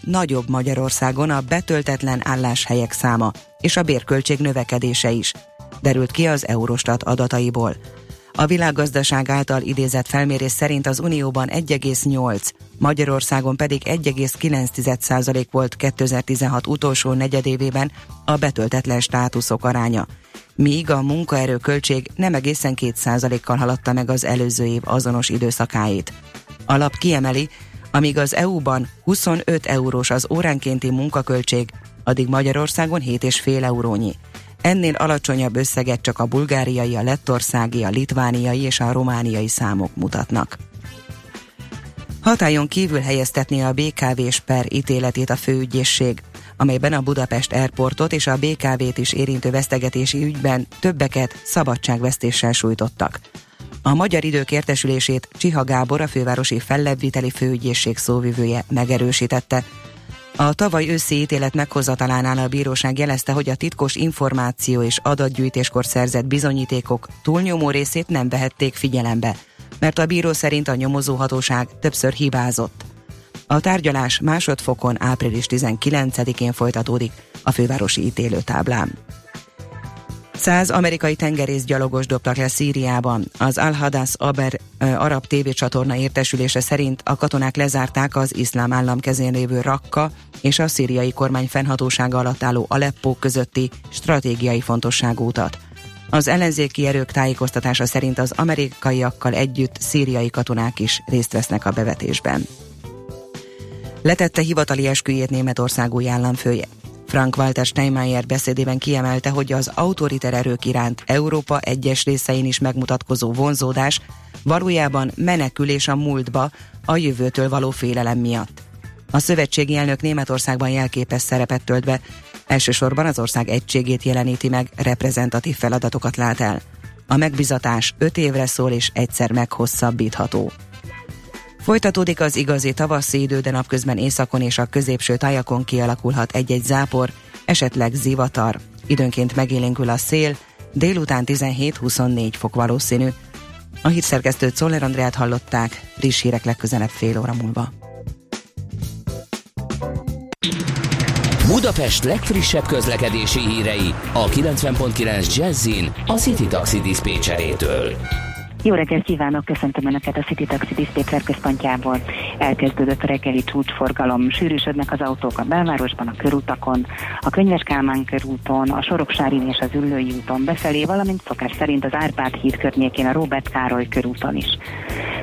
nagyobb Magyarországon a betöltetlen álláshelyek száma és a bérköltség növekedése is, derült ki az Eurostat adataiból. A világgazdaság által idézett felmérés szerint az Unióban 1,8%, Magyarországon pedig 1,9% volt 2016 utolsó negyedévében a betöltetlen státuszok aránya, míg a munkaerő költség nem egészen 2%-kal haladta meg az előző év azonos időszakáit. A lap kiemeli, amíg az EU-ban 25 eurós az óránkénti munkaköltség, addig Magyarországon 7,5 eurónyi. Ennél alacsonyabb összeget csak a bulgáriai, a lettországi, a litvániai és a romániai számok mutatnak. Hatályon kívül helyeztetné a BKV-s per ítéletét a főügyészség, amelyben a Budapest Airportot és a BKV-t is érintő vesztegetési ügyben többeket szabadságvesztéssel sújtottak. A Magyar Idők értesülését Csiha Gábor, a fővárosi fellebbviteli főügyészség szóvivője megerősítette, a tavaly őszi ítélet meghozatalánál a bíróság jelezte, hogy a titkos információ és adatgyűjtéskor szerzett bizonyítékok túlnyomó részét nem vehették figyelembe, mert a bíró szerint a nyomozóhatóság többször hibázott. A tárgyalás másodfokon április 19-én folytatódik a fővárosi ítélőtáblán. Száz amerikai tengerészgyalogos dobtak le Szíriában. Az Al-Hadas Aber arab tévécsatorna értesülése szerint a katonák lezárták az iszlám állam kezén lévő Rakka és a szíriai kormány fennhatósága alatt álló Aleppo közötti stratégiai fontosságú utat. Az ellenzéki erők tájékoztatása szerint az amerikaiakkal együtt szíriai katonák is részt vesznek a bevetésben. Letette hivatali esküjét Németország új államfője. Frank-Walter Steinmeier beszédében kiemelte, hogy az autoriter erők iránt Európa egyes részein is megmutatkozó vonzódás valójában menekülés a múltba a jövőtől való félelem miatt. A szövetségi elnök Németországban jelképes szerepet tölt be, elsősorban az ország egységét jeleníti meg, reprezentatív feladatokat lát el. A megbizatás öt évre szól és egyszer meghosszabbítható. Folytatódik az igazi tavaszi idő, de napközben északon és a középső tájakon kialakulhat egy-egy zápor, esetleg zivatar. Időnként megélénkül a szél, délután 17-24 fok valószínű. A hírszerkesztőt Szoller Andrát hallották, friss hírek legközelebb fél óra múlva. Budapest legfrissebb közlekedési hírei a 90.9 Jazzin a City Taxi Dispécsejétől. Jó reggelt kívánok, köszöntöm Önöket a City Taxi Dispatcher központjából. Elkezdődött a reggeli csúcsforgalom, sűrűsödnek az autók a belvárosban, a körutakon, a Könyves Kálmán körúton, a Soroksárin és az Üllői úton befelé, valamint szokás szerint az Árpád híd környékén a Robert Károly körúton is.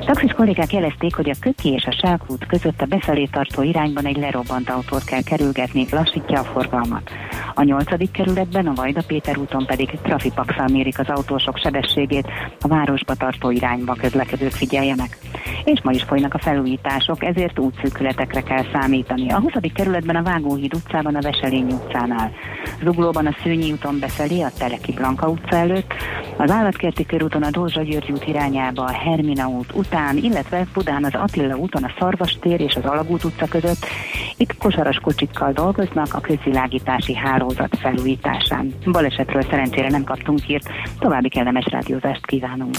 Taxis kollégák jelezték, hogy a Köki és a Sákút között a befelé tartó irányban egy lerobbant autót kell kerülgetni, lassítja a forgalmat. A nyolcadik kerületben, a Vajda Péter úton pedig trafipaxal mérik az autósok sebességét, a városba tartó irányba közlekedők figyeljenek. És ma is folynak a felújítások, ezért útszűkületekre kell számítani. A 20. kerületben a Vágóhíd utcában, a Veselény utcánál. Zuglóban a Szőnyi úton befelé, a Teleki Blanka utca előtt, az Állatkerti körúton a Dózsa György út irányába, a Hermina út után, illetve Budán az Attila úton a Szarvas tér és az Alagút utca között. Itt kosaras kocsikkal dolgoznak a közvilágítási hálózat felújításán. Balesetről szerencsére nem kaptunk hírt, további kellemes rádiózást kívánunk.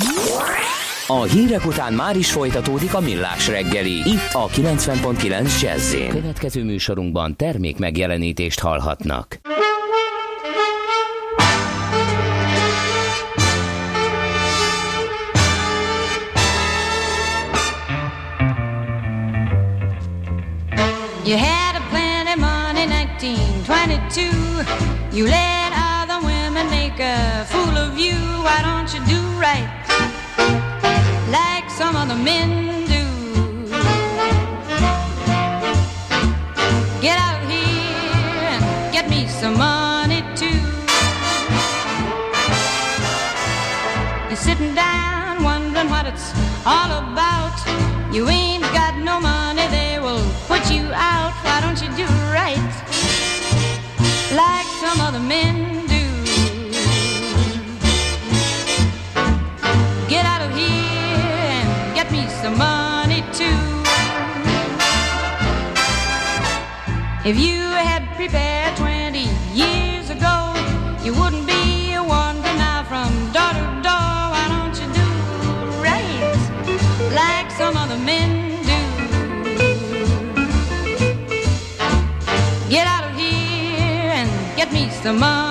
A hírek után már is folytatódik a millás reggeli. Itt a 90.9 jazz Következő műsorunkban termék megjelenítést hallhatnak. You had a plenty money 1922 You let other women make a fool of you Why don't you do right some other men do. Get out here and get me some money too. You're sitting down wondering what it's all about. You ain't got no money, they will put you out. Why don't you do right like some other men? If you had prepared 20 years ago, you wouldn't be a wonder now from door to door. Why don't you do right like some other men do? Get out of here and get me some money.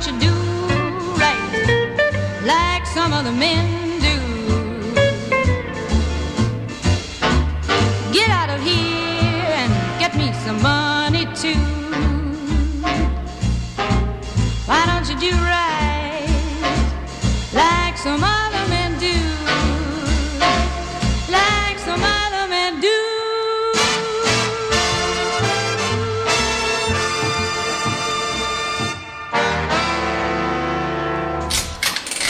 Don't you do right like some other men do? Get out of here and get me some money too. Why don't you do right like some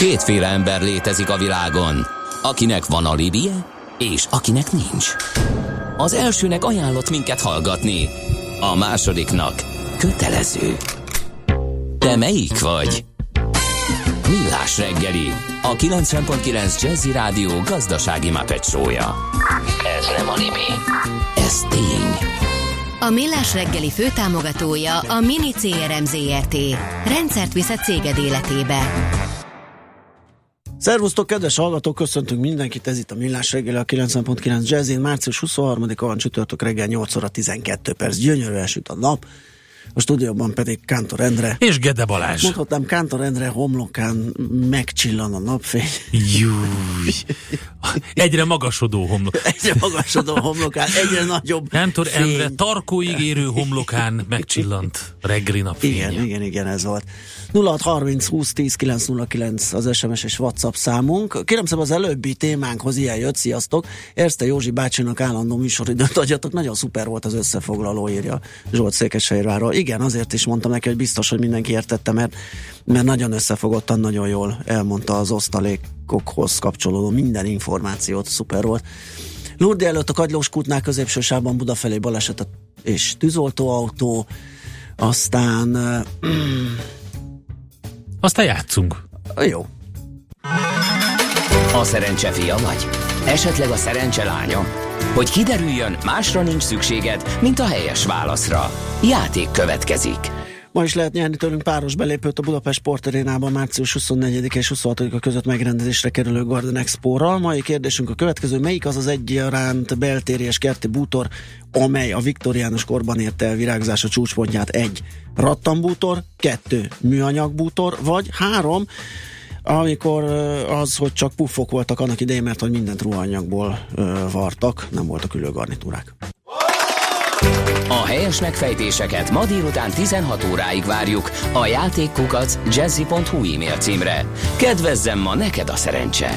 Kétféle ember létezik a világon, akinek van alibije, és akinek nincs. Az elsőnek ajánlott minket hallgatni, a másodiknak kötelező. Te melyik vagy? Millás reggeli, a 90.9 Jazzy Rádió gazdasági mapetsója. Ez nem animi, ez tény. A Millás reggeli főtámogatója a Mini CRM Zrt. Rendszert visz a céged életébe. Szervusztok, kedves hallgatók, köszöntünk mindenkit, ez itt a Millás reggeli, a 90.9 Jazzin, március 23-a van csütörtök reggel 8 óra 12 perc, gyönyörűen süt a nap, a stúdióban pedig Kántor Endre. És Gede Balázs. Mondhatnám, Kántor Endre homlokán megcsillan a napfény. Júj. Egyre magasodó homlok. Egyre magasodó homlokán, egyre nagyobb Kántor fény. Endre tarkóig érő homlokán megcsillant reggeli napfénye. Igen, igen, igen, ez volt. 0630 20 10 909 az SMS és WhatsApp számunk. Kérem szépen az előbbi témánkhoz ilyen jött, sziasztok. Erste Józsi bácsinak állandó műsoridőt adjatok, nagyon szuper volt az összefoglaló, írja Zsolt Székesfehérváról. Igen, azért is mondtam neki, hogy biztos, hogy mindenki értette, mert, mert nagyon összefogottan, nagyon jól elmondta az osztalékokhoz kapcsolódó minden információt, szuper volt. Lurdi előtt a Kagylós kútnál középső sávban Budafelé baleset és tűzoltóautó, aztán Aztán játszunk. jó, A szerencse fia vagy? Esetleg a szerencse lánya? Hogy kiderüljön, másra nincs szükséged, mint a helyes válaszra. Játék következik. Ma is lehet nyerni tőlünk páros belépőt a Budapest Sportarénában március 24 és 26 között megrendezésre kerülő Garden Expo-ral. Mai kérdésünk a következő, melyik az az egyaránt beltéri és kerti bútor, amely a viktoriánus korban érte el virágzása csúcspontját? Egy rattambútor, kettő műanyag bútor, vagy három, amikor az, hogy csak puffok voltak annak idején, mert hogy mindent ruhanyagból vartak, nem voltak ülő garnitúrák. A helyes megfejtéseket ma délután 16 óráig várjuk a játékkukac jazzy.hu e-mail címre. Kedvezzem ma neked a szerencse!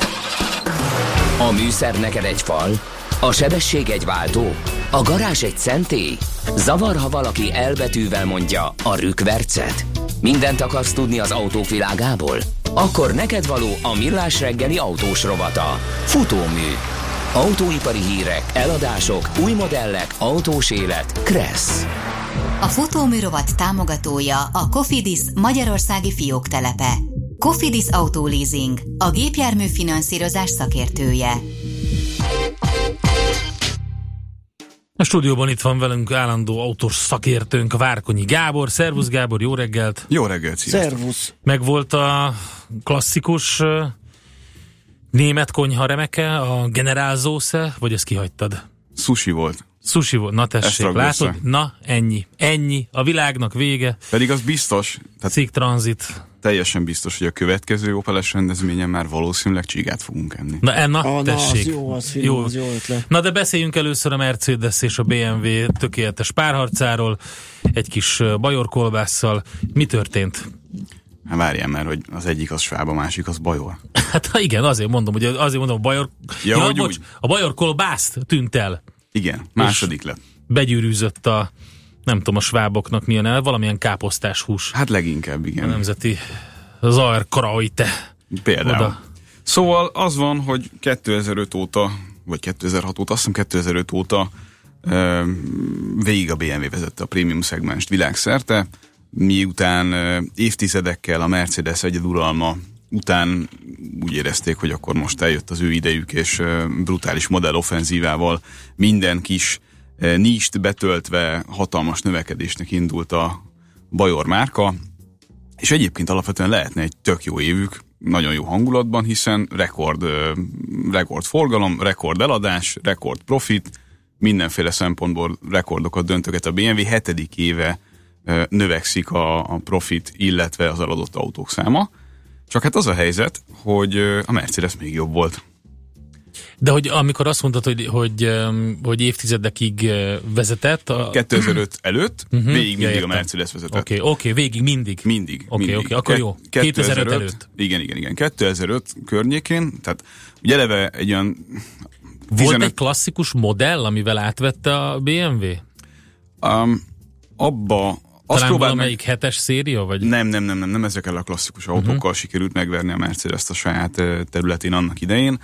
A műszer neked egy fal, a sebesség egy váltó, a garázs egy szentély. Zavar, ha valaki elbetűvel mondja a rükvercet. Mindent akarsz tudni az autók világából? Akkor neked való a millás reggeli autós rovata. Futómű. Autóipari hírek, eladások, új modellek, autós élet. Kressz. A futóműrovat támogatója a Cofidis Magyarországi fióktelepe. Cofidis Auto Leasing, a gépjármű finanszírozás szakértője. A stúdióban itt van velünk állandó autós szakértőnk Várkonyi Gábor. Szervusz Gábor, jó reggelt! Jó reggelt, sziasztok! Szervusz! Meg volt a klasszikus német konyha remeke, a Generálzósze, vagy ezt kihagytad? Sushi volt. Sushi volt, na tessék, látod? össze. Na, ennyi. Ennyi. A világnak vége. Pedig az biztos, tehát Cik Transit. teljesen biztos, hogy a következő Opeles rendezvényen már valószínűleg csigát fogunk enni. Na, e, na Ah, na, az tessék. jó, az finom, az jó ötlet. Na de beszéljünk először a Mercedes és a BMW tökéletes párharcáról, egy kis ö, bajor kolbásszal. Mi történt? Hát várjál már, hogy az egyik az sváb, a másik az bajor. Hát igen, azért mondom, hogy azért mondom, a bajor, Ja, hogy bocs, úgy. a bajor kolbászt tűnt el. Igen, második lett. Begyűrűzött a, nem tudom, a sváboknak milyen el, valamilyen káposztás hús. Hát leginkább A igen. nemzeti Zaer Krajte. Például. Oda. Szóval az van, hogy 2005 óta, vagy 2006 óta, azt hiszem 2005 óta Ö, végig a BMW vezette a prémium szegmest világszerte, miután évtizedekkel a Mercedes egyeduralma után úgy érezték, hogy akkor most eljött az ő idejük, és brutális modelloffenzívával minden kis ö, níst betöltve hatalmas növekedésnek indult a Bajor márka, és egyébként alapvetően lehetne egy tök jó évük, nagyon jó hangulatban, hiszen rekord, rekord forgalom, rekord eladás, rekord profit, mindenféle szempontból rekordokat döntöget a BMW, hetedik éve növekszik a, a profit, illetve az eladott autók száma. Csak hát az a helyzet, hogy a Mercedes még jobb volt. De hogy amikor azt mondtad, hogy, hogy, hogy évtizedekig vezetett, a... 2005 előtt Mhm. végig Ja, mindig a értem. Mercedes vezetett. Oké, okay, oké, végig mindig. Mindig. Oké, mindig. oké, akkor jó. 2005 előtt. Igen, igen, igen. 2005 környékén, tehát ugye eleve egy olyan Volt 15 egy klasszikus modell, amivel átvette a BMW? um, abba azt Talán próbáld meg, valamelyik hetes széria? Vagy? nem, nem, nem, nem, nem ezekkel a klasszikus autókkal Mhm. sikerült megverni a Mercedes-t a saját területén annak idején.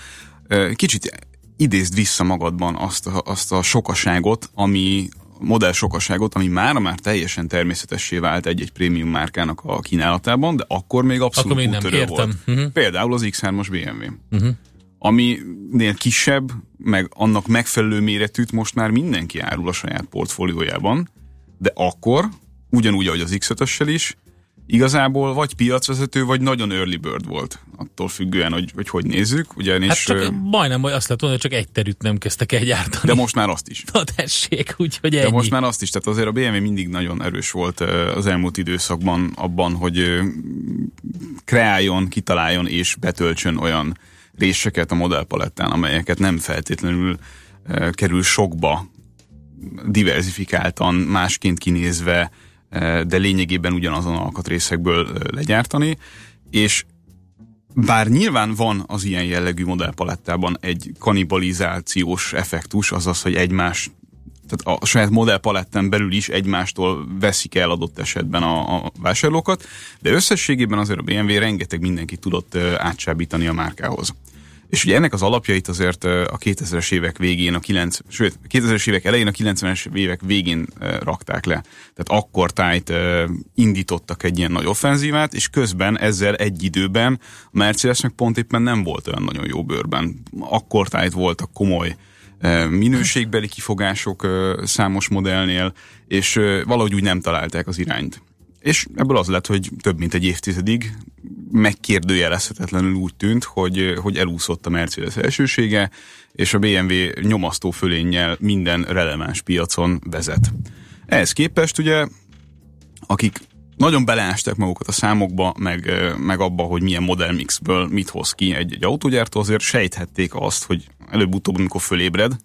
Kicsit idézd vissza magadban azt a, azt a sokaságot, ami modell sokaságot, ami már már teljesen természetessé vált egy-egy prémium márkának a kínálatában, de akkor még abszolút Akkor még nem, értem. volt. Mhm. Például az X3-as BMW. Uh-huh. Aminél kisebb, meg annak megfelelő méretűt most már mindenki árul a saját portfóliójában, de akkor, ugyanúgy, ahogy az X5-össel is, igazából vagy piacvezető, vagy nagyon early bird volt, attól függően, hogy hogy, hogy nézzük, ugyanis, Hát csak ö, majdnem azt lehet mondani, hogy csak egy terüt nem kezdtek el gyártani. de most már azt is. Na tessék, úgyhogy De ennyi. most már azt is, tehát azért a BMW mindig nagyon erős volt az elmúlt időszakban abban, hogy kreáljon, kitaláljon és betöltsön olyan réseket a modellpalettán, amelyeket nem feltétlenül kerül sokba, diversifikáltan, másként kinézve, de lényegében ugyanazon alkatrészekből ö, legyártani, és bár nyilván van az ilyen jellegű modellpalettában egy kanibalizációs effektus, azaz, hogy egymás tehát a saját modellpaletten belül is egymástól veszik el adott esetben a, a vásárlókat, de összességében azért a BMW rengeteg mindenkit tudott ö, átsábítani a márkához. És ugye ennek az alapjait azért a 2000-es évek végén, a 9, sőt, a 2000-es évek elején, a 90-es évek végén rakták le. Tehát akkor tájt indítottak egy ilyen nagy offenzívát, és közben ezzel egy időben a Mercedesnek pont éppen nem volt olyan nagyon jó bőrben. Akkor tájt voltak komoly minőségbeli kifogások számos modellnél, és valahogy úgy nem találták az irányt. És ebből az lett, hogy több mint egy évtizedig megkérdőjelezhetetlenül úgy tűnt, hogy, hogy elúszott a Mercedes elsősége, és a BMW nyomasztó fölénnyel minden releváns piacon vezet. Ehhez képest ugye, akik nagyon beleásták magukat a számokba, meg, meg abba, hogy milyen modellmixből mit hoz ki egy-egy autógyártó, azért sejthették azt, hogy előbb-utóbb, amikor fölébred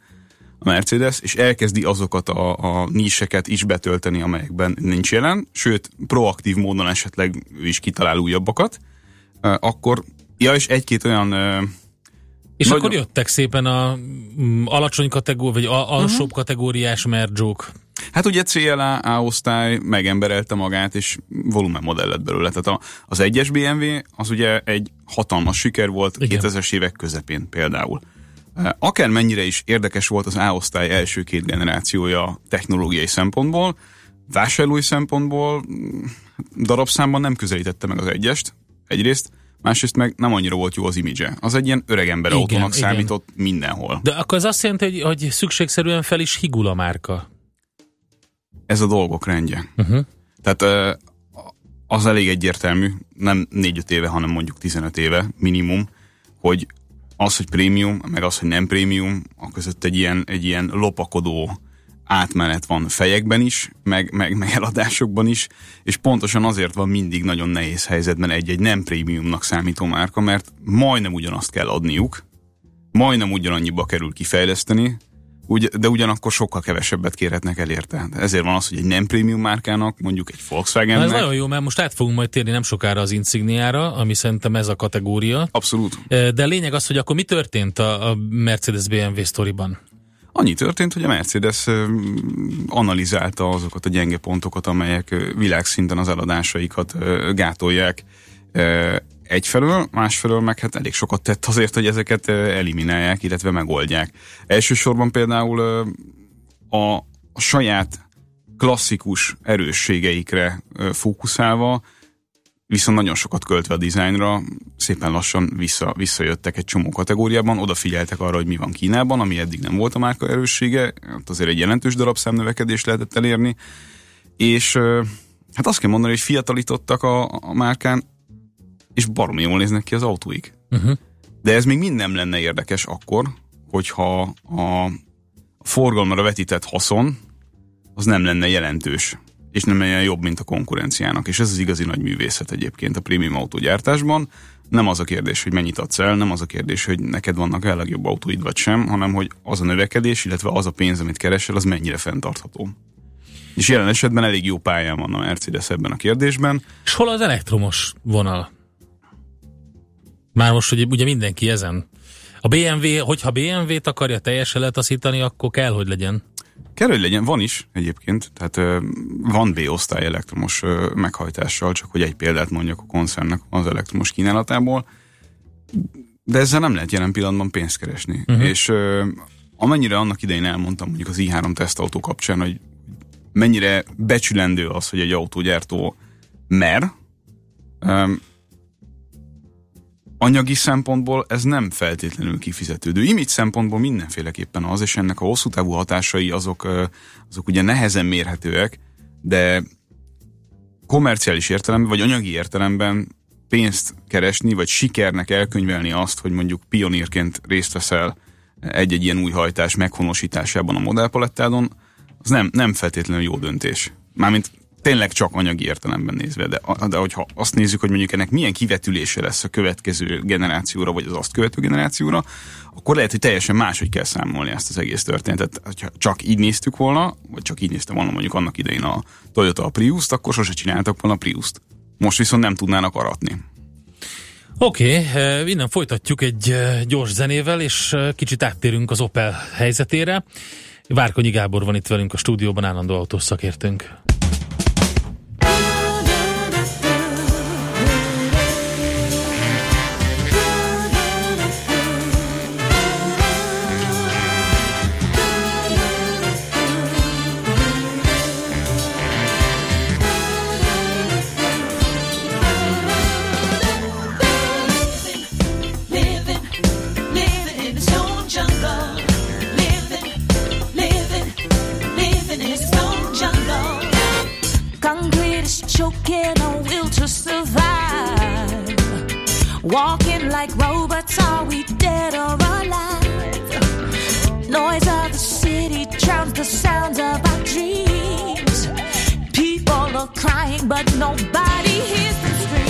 a Mercedes, és elkezdi azokat a, a níseket is betölteni, amelyekben nincs jelen, sőt, proaktív módon esetleg ő is kitalál újabbakat, akkor, ja, és egy-két olyan És Nagyon- akkor jöttek szépen a mm, alacsony kategóri, vagy a, alsóbb uh-huh. kategóriás merjók. Hát ugye CLA A osztály megemberelте magát, és volumen modell lett belőle. Tehát a, az egyes BMW az ugye egy hatalmas siker volt Igen. 2000-es évek közepén például. Eh, Akár mennyire is érdekes volt az A osztály első két generációja technológiai szempontból, vásárlói szempontból mm, darabszámban nem közelítette meg az egyest, egyrészt, másrészt meg nem annyira volt jó az imidzse. Az egy ilyen öregember Igen, autónak igen. számított mindenhol. De akkor az azt jelenti, hogy, hogy szükségszerűen fel is higul a márka. Ez a dolgok rendje. Uh-huh. Tehát ö, az elég egyértelmű, nem 4-5 éve, hanem mondjuk 15 éve minimum, hogy az, hogy prémium, meg az, hogy nem prémium, a között egy ilyen, egy ilyen lopakodó átmenet van fejekben is, meg, meg, meg eladásokban is, és pontosan azért van mindig nagyon nehéz helyzetben egy-egy nem prémiumnak számító márka, mert majdnem ugyanazt kell adniuk, majdnem ugyanannyiba kerül kifejleszteni, Ugy, de ugyanakkor sokkal kevesebbet kérhetnek el érte. Ezért van az, hogy egy nem prémium márkának, mondjuk egy Na ez Volkswagennek, nagyon jó, mert most át fogunk majd térni nem sokára az Insigniára, ami szerintem ez a kategória. abszolút. De a lényeg az, hogy akkor mi történt a, Mercedes-BMW sztoriban? Annyi történt, hogy a Mercedes analizálta azokat a gyenge pontokat, amelyek világszinten az eladásaikat gátolják egyfelől, másfelől meg hát elég sokat tett azért, hogy ezeket eliminálják, illetve megoldják. Elsősorban például a, saját klasszikus erősségeikre fókuszálva, viszont nagyon sokat költve a dizájnra, szépen lassan vissza, visszajöttek egy csomó kategóriában, odafigyeltek arra, hogy mi van Kínában, ami eddig nem volt a márka erőssége, ott azért egy jelentős darabszám növekedést lehetett elérni, és hát azt kell mondani, hogy fiatalítottak a, a márkán, és baromi jól néznek ki az autóik. Uh-huh. De ez még mind nem lenne érdekes akkor, hogyha a forgalomra vetített haszon az nem lenne jelentős, és nem lenne jobb, mint a konkurenciának. És ez az igazi nagy művészet egyébként a prémium autógyártásban. Nem az a kérdés, hogy mennyit adsz el, nem az a kérdés, hogy neked vannak el legjobb autóid vagy sem, hanem hogy az a növekedés, illetve az a pénz, amit keresel, az mennyire fenntartható. És jelen esetben elég jó pályán van a Mercedes ebben a kérdésben. És hol az elektromos vonal? Már most hogy ugye mindenki ezen. A BMW, hogyha BMW-t akarja teljesen letaszítani, akkor kell, hogy legyen. Kell, hogy legyen, van is egyébként, tehát van B-osztály elektromos meghajtással, csak hogy egy példát mondjak a koncernnek az elektromos kínálatából, de ezzel nem lehet jelen pillanatban pénzt keresni. Uh-huh. És amennyire annak idején elmondtam mondjuk az i3 tesztautó kapcsán, hogy mennyire becsülendő az, hogy egy autógyártó mer, anyagi szempontból ez nem feltétlenül kifizetődő. Image szempontból mindenféleképpen az, és ennek a hosszú távú hatásai azok, azok ugye nehezen mérhetőek, de komerciális értelemben, vagy anyagi értelemben pénzt keresni, vagy sikernek elkönyvelni azt, hogy mondjuk pionírként részt veszel egy-egy ilyen új hajtás meghonosításában a modellpalettádon, az nem, nem feltétlenül jó döntés. Mármint tényleg csak anyagi értelemben nézve, de, de hogyha azt nézzük, hogy mondjuk ennek milyen kivetülése lesz a következő generációra, vagy az azt követő generációra, akkor lehet, hogy teljesen máshogy kell számolni ezt az egész történetet. Ha csak így néztük volna, vagy csak így nézte volna mondjuk annak idején a Toyota a Prius-t, akkor sose csináltak volna a Prius-t. Most viszont nem tudnának aratni. Oké, okay, innen folytatjuk egy eh, gyors zenével, és eh, kicsit áttérünk az Opel helyzetére. Várkonyi Gábor van itt velünk a stúdióban, állandó autós szakértőnk. But nobody hears them scream.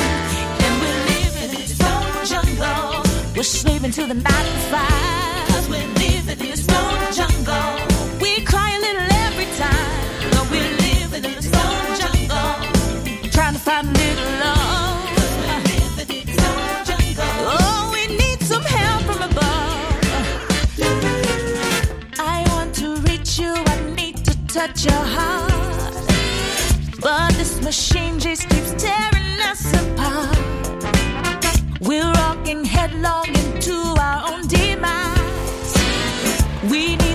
And we're living in the stone jungle. We're sleeping till the night five. Cause we're living in the stone jungle. We cry a little every time. But we're living in the stone jungle. Trying to find a little love. Oh, we need some help from above. I want to reach you, I need to touch your heart. Machine just keeps tearing us apart. We're rocking headlong into our own demise. We need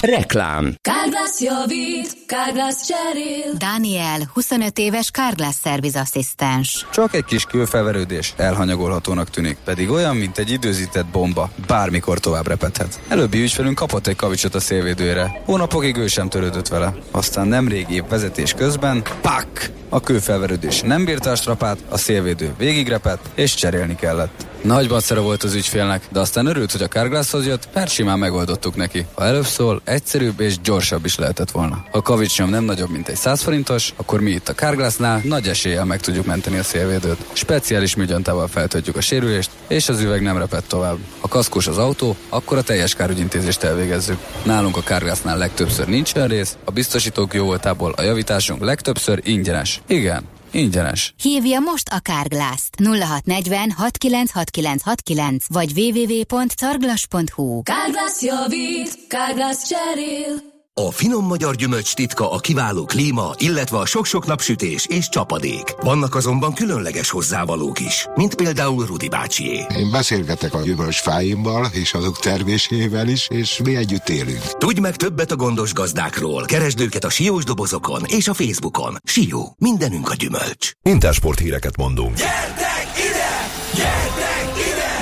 Reklám Kárglász javít, Kárglász cserél. Daniel, 25 éves Carglass Service asszisztens. Csak egy kis külfelverődés elhanyagolhatónak tűnik, pedig olyan, mint egy időzített bomba, bármikor tovább repedhet. Előbbi ügyfelünk kapott egy kavicsot a szélvédőre, hónapokig ő sem törődött vele. Aztán nemrég épp vezetés közben, pak! A kőfelverődés nem bírta a strapát, a szélvédő végigrepett, és cserélni kellett. Nagy bacera volt az ügyfélnek, de aztán örült, hogy a Carglasshoz jött, mert simán megoldottuk neki. Ha előbb szól, egyszerűbb és gyorsabb is lehetett volna. Ha a kavicsnyom nem nagyobb, mint egy 100 forintos, akkor mi itt a Carglassnál nagy eséllyel meg tudjuk menteni a szélvédőt. Speciális műgyantával feltöltjük a sérülést, és az üveg nem repett tovább. Ha kaszkós az autó, akkor a teljes kárügyintézést elvégezzük. Nálunk a Carglassnál legtöbbször nincs olyan rész, a biztosítók jó voltából a javításunk legtöbbször ingyenes. Igen, ingyenes. Hívja most a Carglass-t 0640 696969 vagy www.carglass.hu. Kárglász javít, Kárglász cserél. A finom magyar gyümölcs titka a kiváló klíma, illetve a sok-sok napsütés és csapadék. Vannak azonban különleges hozzávalók is, mint például Rudi bácsié. Én beszélgetek a gyümölcsfáimmal és azok termésével is, és mi együtt élünk. Tudj meg többet a gondos gazdákról. Keresd őket a siós dobozokon és a Facebookon. Sió, mindenünk a gyümölcs. Intersport híreket mondunk. Gyertek ide! Gyertek ide!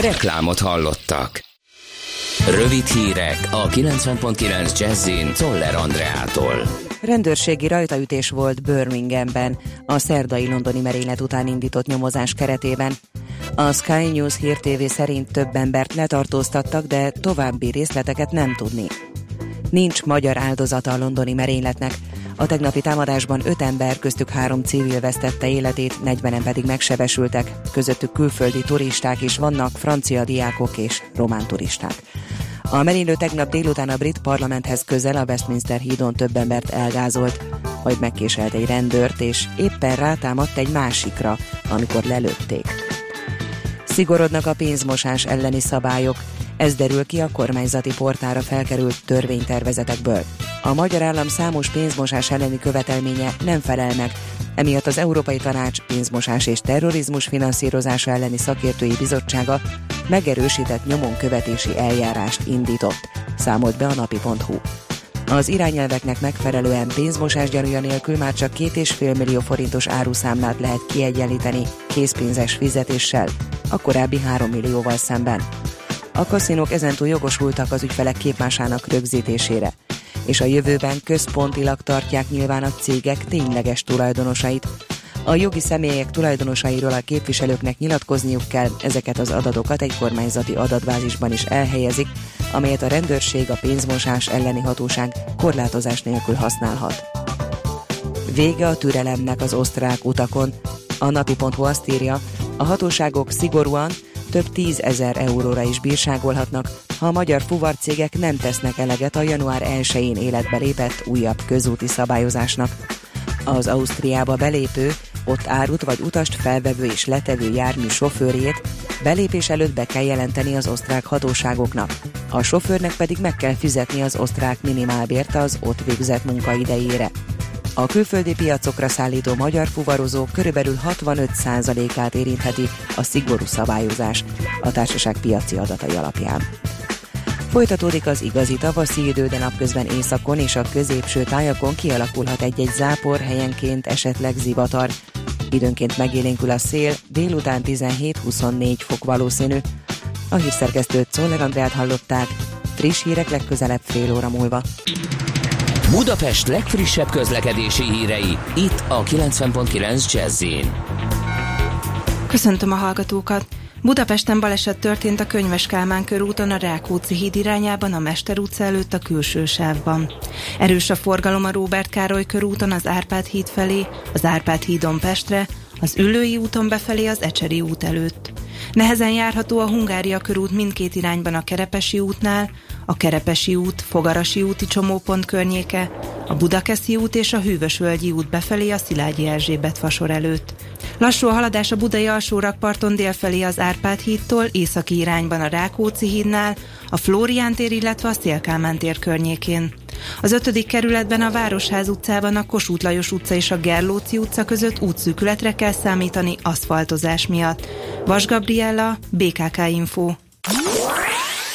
Reklámot hallottak. Rövid hírek a 90.9 Jazzin Toller Andreától. Rendőrségi rajtaütés volt Birminghamben a szerdai londoni merénylet után indított nyomozás keretében. A Sky News Hír TV szerint több embert letartóztattak, de további részleteket nem tudni. Nincs magyar áldozata a londoni merényletnek. A tegnapi támadásban öt ember, köztük három civil vesztette életét, 40-en pedig megsebesültek. Közöttük külföldi turisták is vannak, francia diákok és román turisták. A merénylő tegnap délután a brit parlamenthez közel a Westminster hídon több embert elgázolt, majd megkéselt egy rendőrt, és éppen rátámadt egy másikra, amikor lelőtték. Szigorodnak a pénzmosás elleni szabályok, ez derül ki a kormányzati portára felkerült törvénytervezetekből. A magyar állam számos pénzmosás elleni követelménye nem felel meg, emiatt az Európai Tanács pénzmosás és terrorizmus finanszírozása elleni szakértői bizottsága megerősített nyomon követési eljárást indított, számolt be a napi.hu. Az irányelveknek megfelelően pénzmosás gyanúja nélkül már csak két és fél millió forintos áruszámlát lehet kiegyenlíteni készpénzes fizetéssel, a korábbi 3 millióval szemben. A kaszinók ezentúl jogosultak az ügyfelek képmásának rögzítésére, és a jövőben központilag tartják nyilván a cégek tényleges tulajdonosait. A jogi személyek tulajdonosairól a képviselőknek nyilatkozniuk kell, ezeket az adatokat egy kormányzati adatbázisban is elhelyezik, amelyet a rendőrség a pénzmosás elleni hatóság korlátozás nélkül használhat. Vége a türelemnek az osztrák utakon. A napi.hu azt írja, a hatóságok szigorúan több tízezer euróra is bírságolhatnak, ha a magyar fuvarcégek nem tesznek eleget a január 1-én életbe lépett újabb közúti szabályozásnak. Az Ausztriába belépő, ott árut vagy utast felvevő és letevő jármű sofőrjét belépés előtt be kell jelenteni az osztrák hatóságoknak. A sofőrnek pedig meg kell fizetni az osztrák minimálbért az ott végzett munka idejére. A külföldi piacokra szállító magyar fuvarozók körülbelül 65%-át érintheti a szigorú szabályozás a társaság piaci adatai alapján. Folytatódik az igazi tavaszi idő, de napközben északon és a középső tájakon kialakulhat egy-egy zápor, helyenként esetleg zivatar. Időnként megélénkül a szél, délután 17-24 fok valószínű. A hírszerkesztőt Czoller Andrát hallották, friss hírek legközelebb fél óra múlva. Budapest legfrissebb közlekedési hírei, itt a 90.9 jazz Köszöntöm a hallgatókat! Budapesten baleset történt a Könyves Kálmán körúton a Rákóczi híd irányában a Mester utca előtt a külső sávban. Erős a forgalom a Róbert Károly körúton az Árpád híd felé, az Árpád hídon Pestre, az Üllői úton befelé az Ecseri út előtt. Nehezen járható a Hungária körút mindkét irányban a Kerepesi útnál, a Kerepesi út, Fogarasi úti csomópont környéke, a Budakeszi út és a Hűvösvölgyi út befelé a Szilágyi Erzsébet fasor előtt. Lassú a haladás a budai alsórakparton délfelé az Árpád hídtól, északi irányban a Rákóczi hídnál, a Flórián tér, illetve a Szélkámán tér környékén. Az ötödik kerületben a Városház utcában a Kossuth Lajos utca és a Gerlóci utca között útszűkületre kell számítani aszfaltozás miatt. Vas Gabriella, BKK Info.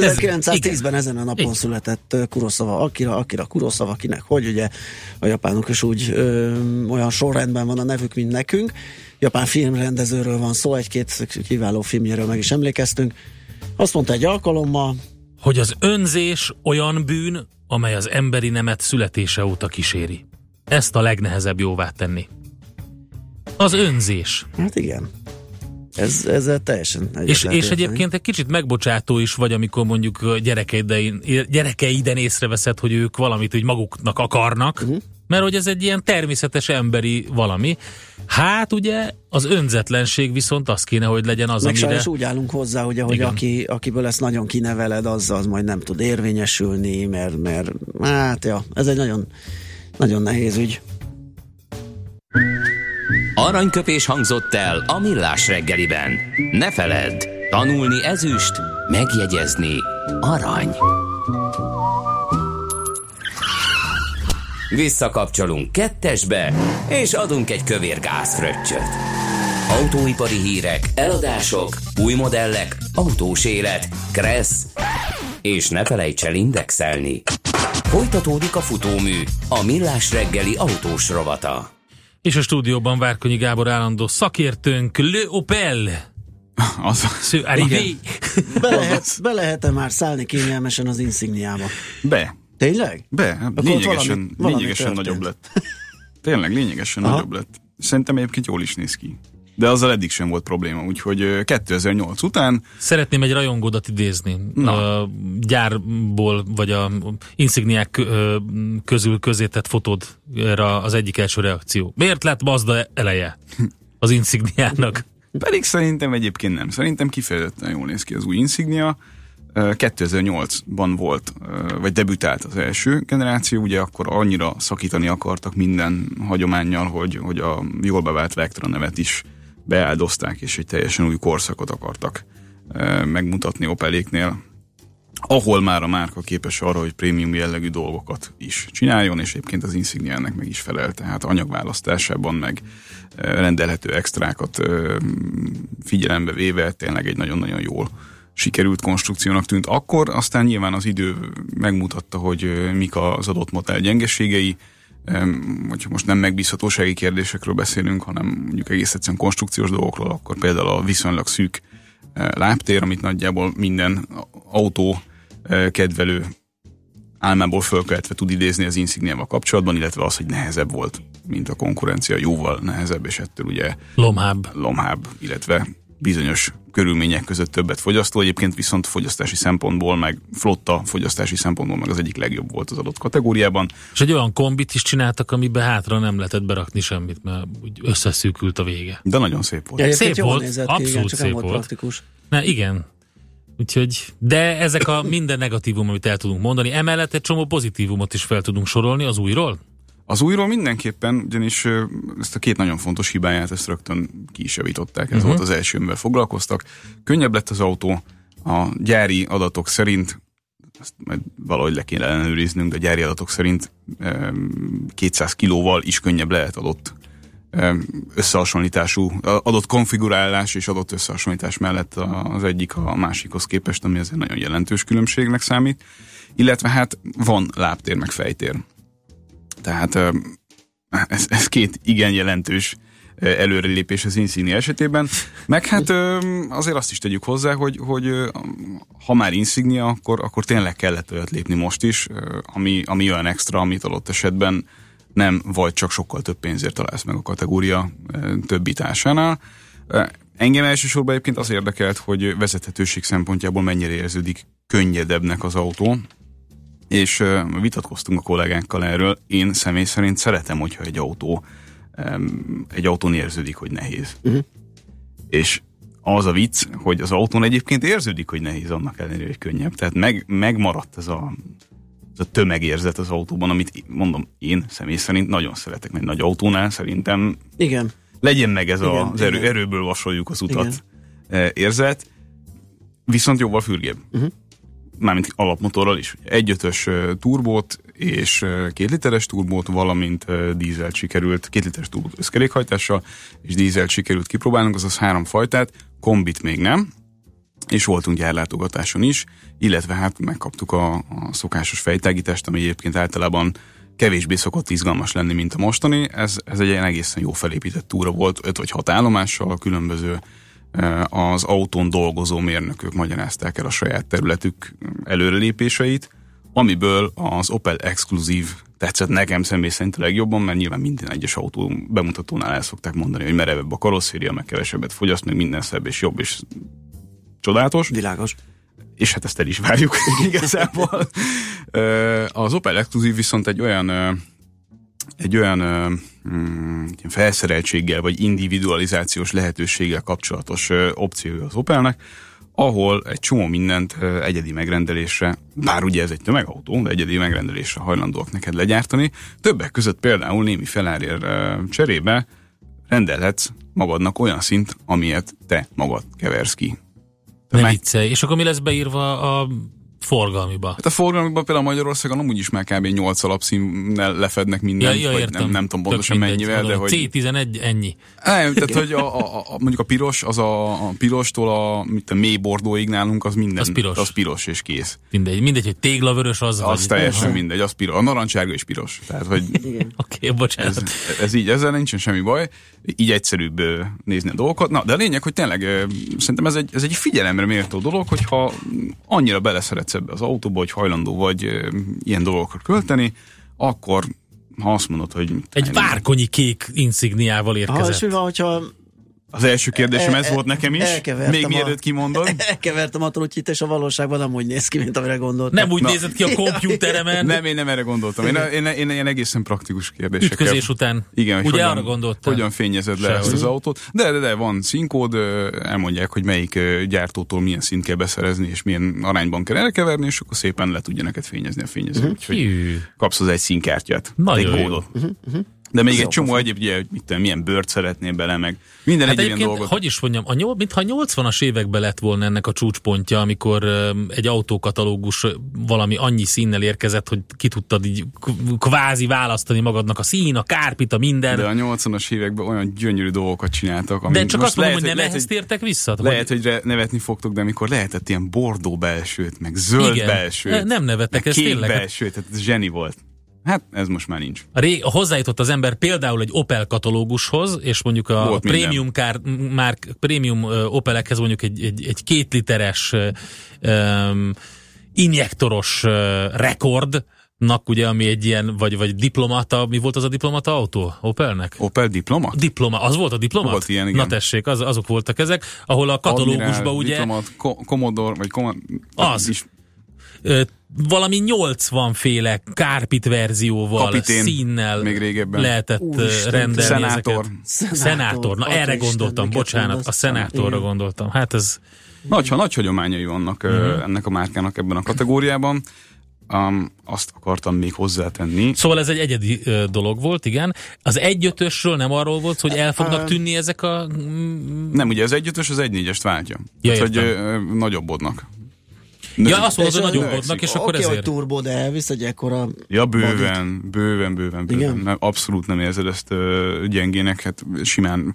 1910-ben ezen a napon Igen. született Kuroszava Akira, Akira Kuroszava, akinek hogy ugye a japánok is úgy ö, olyan sorrendben van a nevük, mint nekünk. Japán filmrendezőről van szó, egy-két kiváló filmjéről meg is emlékeztünk. Azt mondta egy alkalommal, hogy az önzés olyan bűn, amely az emberi nemet születése óta kíséri. Ezt a legnehezebb jóvá tenni. Az önzés. Hát igen. Ez, ez teljesen és, és egyébként egy kicsit megbocsátó is vagy, amikor mondjuk gyerekeiden, gyerekeiden észreveszed, hogy ők valamit úgy maguknak akarnak, uh-huh. mert hogy ez egy ilyen természetes emberi valami. Hát ugye az önzetlenség viszont az kéne, hogy legyen az, Meg amire... úgy állunk hozzá, ugye, hogy aki, akiből ezt nagyon kineveled, az, az majd nem tud érvényesülni, mert, mert hát ja, ez egy nagyon, nagyon nehéz ügy. Aranyköpés hangzott el a millás reggeliben. Ne feledd, tanulni ezüst, megjegyezni arany. Visszakapcsolunk kettesbe, és adunk egy kövér gázfröccsöt. Autóipari hírek, eladások, új modellek, autós élet, kressz, és ne felejts el indexelni. Folytatódik a futómű, a millás reggeli autós rovata. És a stúdióban Várkonyi Gábor állandó szakértőnk, Le Opel. Az, igen. Be, lehet, be lehet-e már szállni kényelmesen az Insigniába? Be. Tényleg? Be. Lényegesen, valami, valami lényegesen nagyobb lett. Tényleg, lényegesen Aha. nagyobb lett. Szerintem egyébként jól is néz ki de azzal eddig sem volt probléma, úgyhogy 2008 után... Szeretném egy rajongódat idézni. Na. A gyárból, vagy a insigniák közül közé tett fotódra az egyik első reakció. Miért lett Mazda eleje az insigniának? Pedig szerintem egyébként nem. Szerintem kifejezetten jól néz ki az új insignia. 2008-ban volt, vagy debütált az első generáció, ugye akkor annyira szakítani akartak minden hagyományjal, hogy, hogy a jól bevált Vectra nevet is beáldozták, és egy teljesen új korszakot akartak e, megmutatni Opeléknél, ahol már a márka képes arra, hogy prémium jellegű dolgokat is csináljon, és egyébként az insignia meg is felel, tehát anyagválasztásában, meg e, rendelhető extrákat e, figyelembe véve tényleg egy nagyon-nagyon jól sikerült konstrukciónak tűnt. Akkor, aztán nyilván az idő megmutatta, hogy mik az adott modell gyengeségei, hogyha most nem megbízhatósági kérdésekről beszélünk, hanem mondjuk egész egyszerűen konstrukciós dolgokról, akkor például a viszonylag szűk e, lábtér, amit nagyjából minden autó e, kedvelő álmából fölkeltve tud idézni az insigniával kapcsolatban, illetve az, hogy nehezebb volt, mint a konkurencia, jóval nehezebb, és ettől ugye lomhább, lomhább illetve bizonyos körülmények között többet fogyasztó, egyébként viszont fogyasztási szempontból, meg flotta fogyasztási szempontból meg az egyik legjobb volt az adott kategóriában. És egy olyan kombit is csináltak, amiben hátra nem lehetett berakni semmit, mert úgy összeszűkült a vége. De nagyon szép volt. Ja, Szép volt, nézett abszolút igen, csak szép volt volt. praktikus. Na igen. Úgyhogy, de ezek a minden negatívum, amit el tudunk mondani, emellett egy csomó pozitívumot is fel tudunk sorolni az újról. Az újról mindenképpen, ugyanis ezt a két nagyon fontos hibáját, ezt rögtön ki is javították. Ez Mhm. volt az első, amivel foglalkoztak. Könnyebb lett az autó, a gyári adatok szerint, ezt majd valahogy le kéne ellenőriznünk, de a gyári adatok szerint öm, 200 kilóval is könnyebb lehet adott összehasonlítású, adott konfigurálás és adott összehasonlítás mellett az egyik a másikhoz képest, ami azért nagyon jelentős különbségnek számít. Illetve hát van lábtér meg fejtér. Tehát ez, ez két igen jelentős előrelépés az Insignia esetében. Meg hát azért azt is tegyük hozzá, hogy, hogy ha már Insignia, akkor, akkor tényleg kellett olyat lépni most is, ami, ami olyan extra, amit adott esetben nem vagy csak sokkal több pénzért találsz meg a kategória többi társánál. Engem elsősorban egyébként az érdekelt, hogy vezethetőség szempontjából mennyire érződik könnyedebbnek az autó, és vitatkoztunk a kollégákkal erről. Én személy szerint szeretem, hogyha egy autó egy autón érződik, hogy nehéz. Uh-huh. És az a vicc, hogy az autón egyébként érződik, hogy nehéz, annak ellenére, hogy könnyebb. Tehát meg, megmaradt ez a, ez a tömegérzet az autóban, amit mondom, én személy szerint nagyon szeretek egy nagy autónál, szerintem Igen. legyen meg ez Igen, a, az erő, igen. erőből vasoljuk az utat eh, érzet, viszont jóval fürgébb. Uh-huh. Mármint alapmotorral is. Egy ötös eh, turbót és két literes turbót, valamint dízelt sikerült, két literes turbót összkerékhajtással, és dízelt sikerült kipróbálnunk, azaz három fajtát, kombit még nem, és voltunk gyárlátogatáson is, illetve hát megkaptuk a, a szokásos fejtágítást, ami egyébként általában kevésbé szokott izgalmas lenni, mint a mostani. Ez, ez egy egészen jó felépített túra volt, öt vagy hat állomással, különböző az autón dolgozó mérnökök magyarázták el a saját területük előrelépéseit, amiből az Opel Exclusive tetszett nekem személy szerint a legjobban, mert nyilván minden egyes autó bemutatónál el szokták mondani, hogy merevebb a karosszéria, meg kevesebbet fogyaszt, meg minden szebb és jobb és csodálatos. Világos. És hát ezt el is várjuk igazából. Az Opel Exclusive viszont egy olyan egy olyan ö, mm, felszereltséggel vagy individualizációs lehetőséggel kapcsolatos ö, opciója az Opelnek, ahol egy csomó mindent ö, egyedi megrendelésre, bár ugye ez egy tömegautó, de egyedi megrendelésre hajlandóak neked legyártani. Többek között például némi felárért ö, cserébe rendelhetsz magadnak olyan szint, amilyet te magad keversz ki. Ne viccelj. És akkor mi lesz beírva a forgalmiba? Hát a forgalomban például Magyarországon amúgy is már kb. 8 alapszínnel lefednek Ja, mindent, ja, vagy értem. nem, nem tudom pontosan mindegy, mennyivel, de hogy... C11 ennyi. Nem, tehát hogy a, a, a, mondjuk a piros, az a, a pirostól a, mit a mély bordóig nálunk, az minden. Az piros. Az piros és kész. Mindegy, mindegy, hogy téglavörös az, Az vagy... teljesen mindegy, az piros. A narancsárga is piros. Tehát, hogy Oké, okay, bocsánat. ez, ez így, ezzel nincsen semmi baj. Így egyszerűbb nézni a dolgokat. Na, de a lényeg, hogy tényleg szerintem ez egy, ez egy figyelemre méltó dolog, hogyha annyira beleszeretsz ebbe az autóba, hogy hajlandó vagy ilyen dolgokra költeni, akkor ha azt mondod, hogy Egy várkonyi kék insigniával Ha, és érkezett. mi van, hogyha az első kérdésem ez E- e- volt nekem is, még a- mielőtt kimondod. elkevertem a trutyit, és a valóságban nem úgy néz ki, mint amire gondoltam. Nem úgy nézett ki a kompjúteremen. Nem, én nem erre gondoltam. Én, én, én ilyen egészen praktikus kérdésekkel. Ütközés után. Igen, Ugye hogyan, arra gondoltál? Hogyan fényezed le ezt az autót. De, de, de van színkód, elmondják, hogy melyik gyártótól milyen szint kell beszerezni, és milyen arányban kell elkeverni, és akkor szépen le tudja neked fényezni a fényező. Mhm. Úgyhogy Hű. kapsz az egy színkártyát. Nagyon egy jó. kódot. Mhm, De még Ez egy csomó egyéb, ugye, hogy mit tudom, milyen bőrt szeretnél bele, meg minden Hát egy ilyen dolgot. hogy is mondjam, a nyol, mintha 80-as években lett volna ennek a csúcspontja, amikor egy autókatalógus valami annyi színnel érkezett, hogy ki tudtad így kvázi választani magadnak a szín, a kárpit, a minden. De a 80-as években olyan gyönyörű dolgokat csináltak. ami de csak azt mondom, lehet, hogy nem lehet, ehhez tértek vissza? Lehet, hogy nevetni fogtok, de amikor lehetett ilyen bordó belsőt, meg zöld Igen. belsőt. Ne- nem nevetek, meg ez tényleg. belsőt, tehát zseni volt. Hát ez most már nincs. Ré, hozzájutott az ember például egy Opel katalógushoz, és mondjuk a Volt prémium, kár, már prémium Opelekhez mondjuk egy, egy, egy két literes öm, injektoros ö, rekord, ugye, ami egy ilyen, vagy, vagy diplomata, mi volt az a diplomata autó? Opelnek? Opel diploma? Diploma, az volt a diplomat? Volt ilyen, igen. Na tessék, az, azok voltak ezek, ahol a katalógusban Admiral, ugye... Diplomat, Ko- Commodore, vagy Commodore, Az. Is, valami 80 féle kárpit verzióval, Kapitén, színnel még régebben. lehetett Úristen, rendelni szenátor. ezeket. Szenátor, na erre Atyaisten, gondoltam, bocsánat, mondasz? a szenátorra Igen. gondoltam. Hát ez... Nagy, nagy hagyományai vannak uh-huh. ennek a márkának ebben a kategóriában. Um, azt akartam még hozzátenni. Szóval ez egy egyedi ö, dolog volt, igen. Az egyötösről nem arról volt, hogy el fognak tűnni ezek a... Nem, ugye az egyötös az egy négyest váltja. Ja, Tehát, hogy ö, nagyobbodnak. Ja, azt mondod, hogy És nagyobbodnak, és akkor Oké, hogy ezért... turbo, de elvisz egy ekkora... Ja, bőven, bőven, bőven, bőven. Igen? Nem, abszolút nem érzed ezt ö, gyengének, hát simán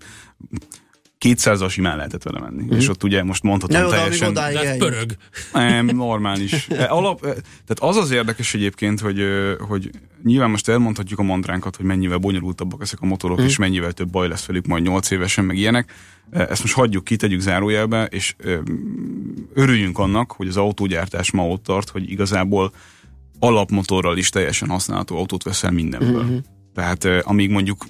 200 simán lehetett vele menni. Mhm. És ott ugye most mondhatom Ne oda, teljesen... odáig De hát pörög. Nem, normális. E, Alap, e, tehát az az érdekes egyébként, hogy, hogy nyilván most elmondhatjuk a mandránkat, hogy mennyivel bonyolultabbak ezek a motorok, Mhm. és mennyivel több baj lesz velük majd 8 évesen, meg ilyenek. E, Ezt most hagyjuk ki, tegyük zárójelbe, és örüljünk annak, hogy az autógyártás ma ott tart, hogy igazából alapmotorral is teljesen használható autót veszel mindenből. Mhm. Tehát amíg mondjuk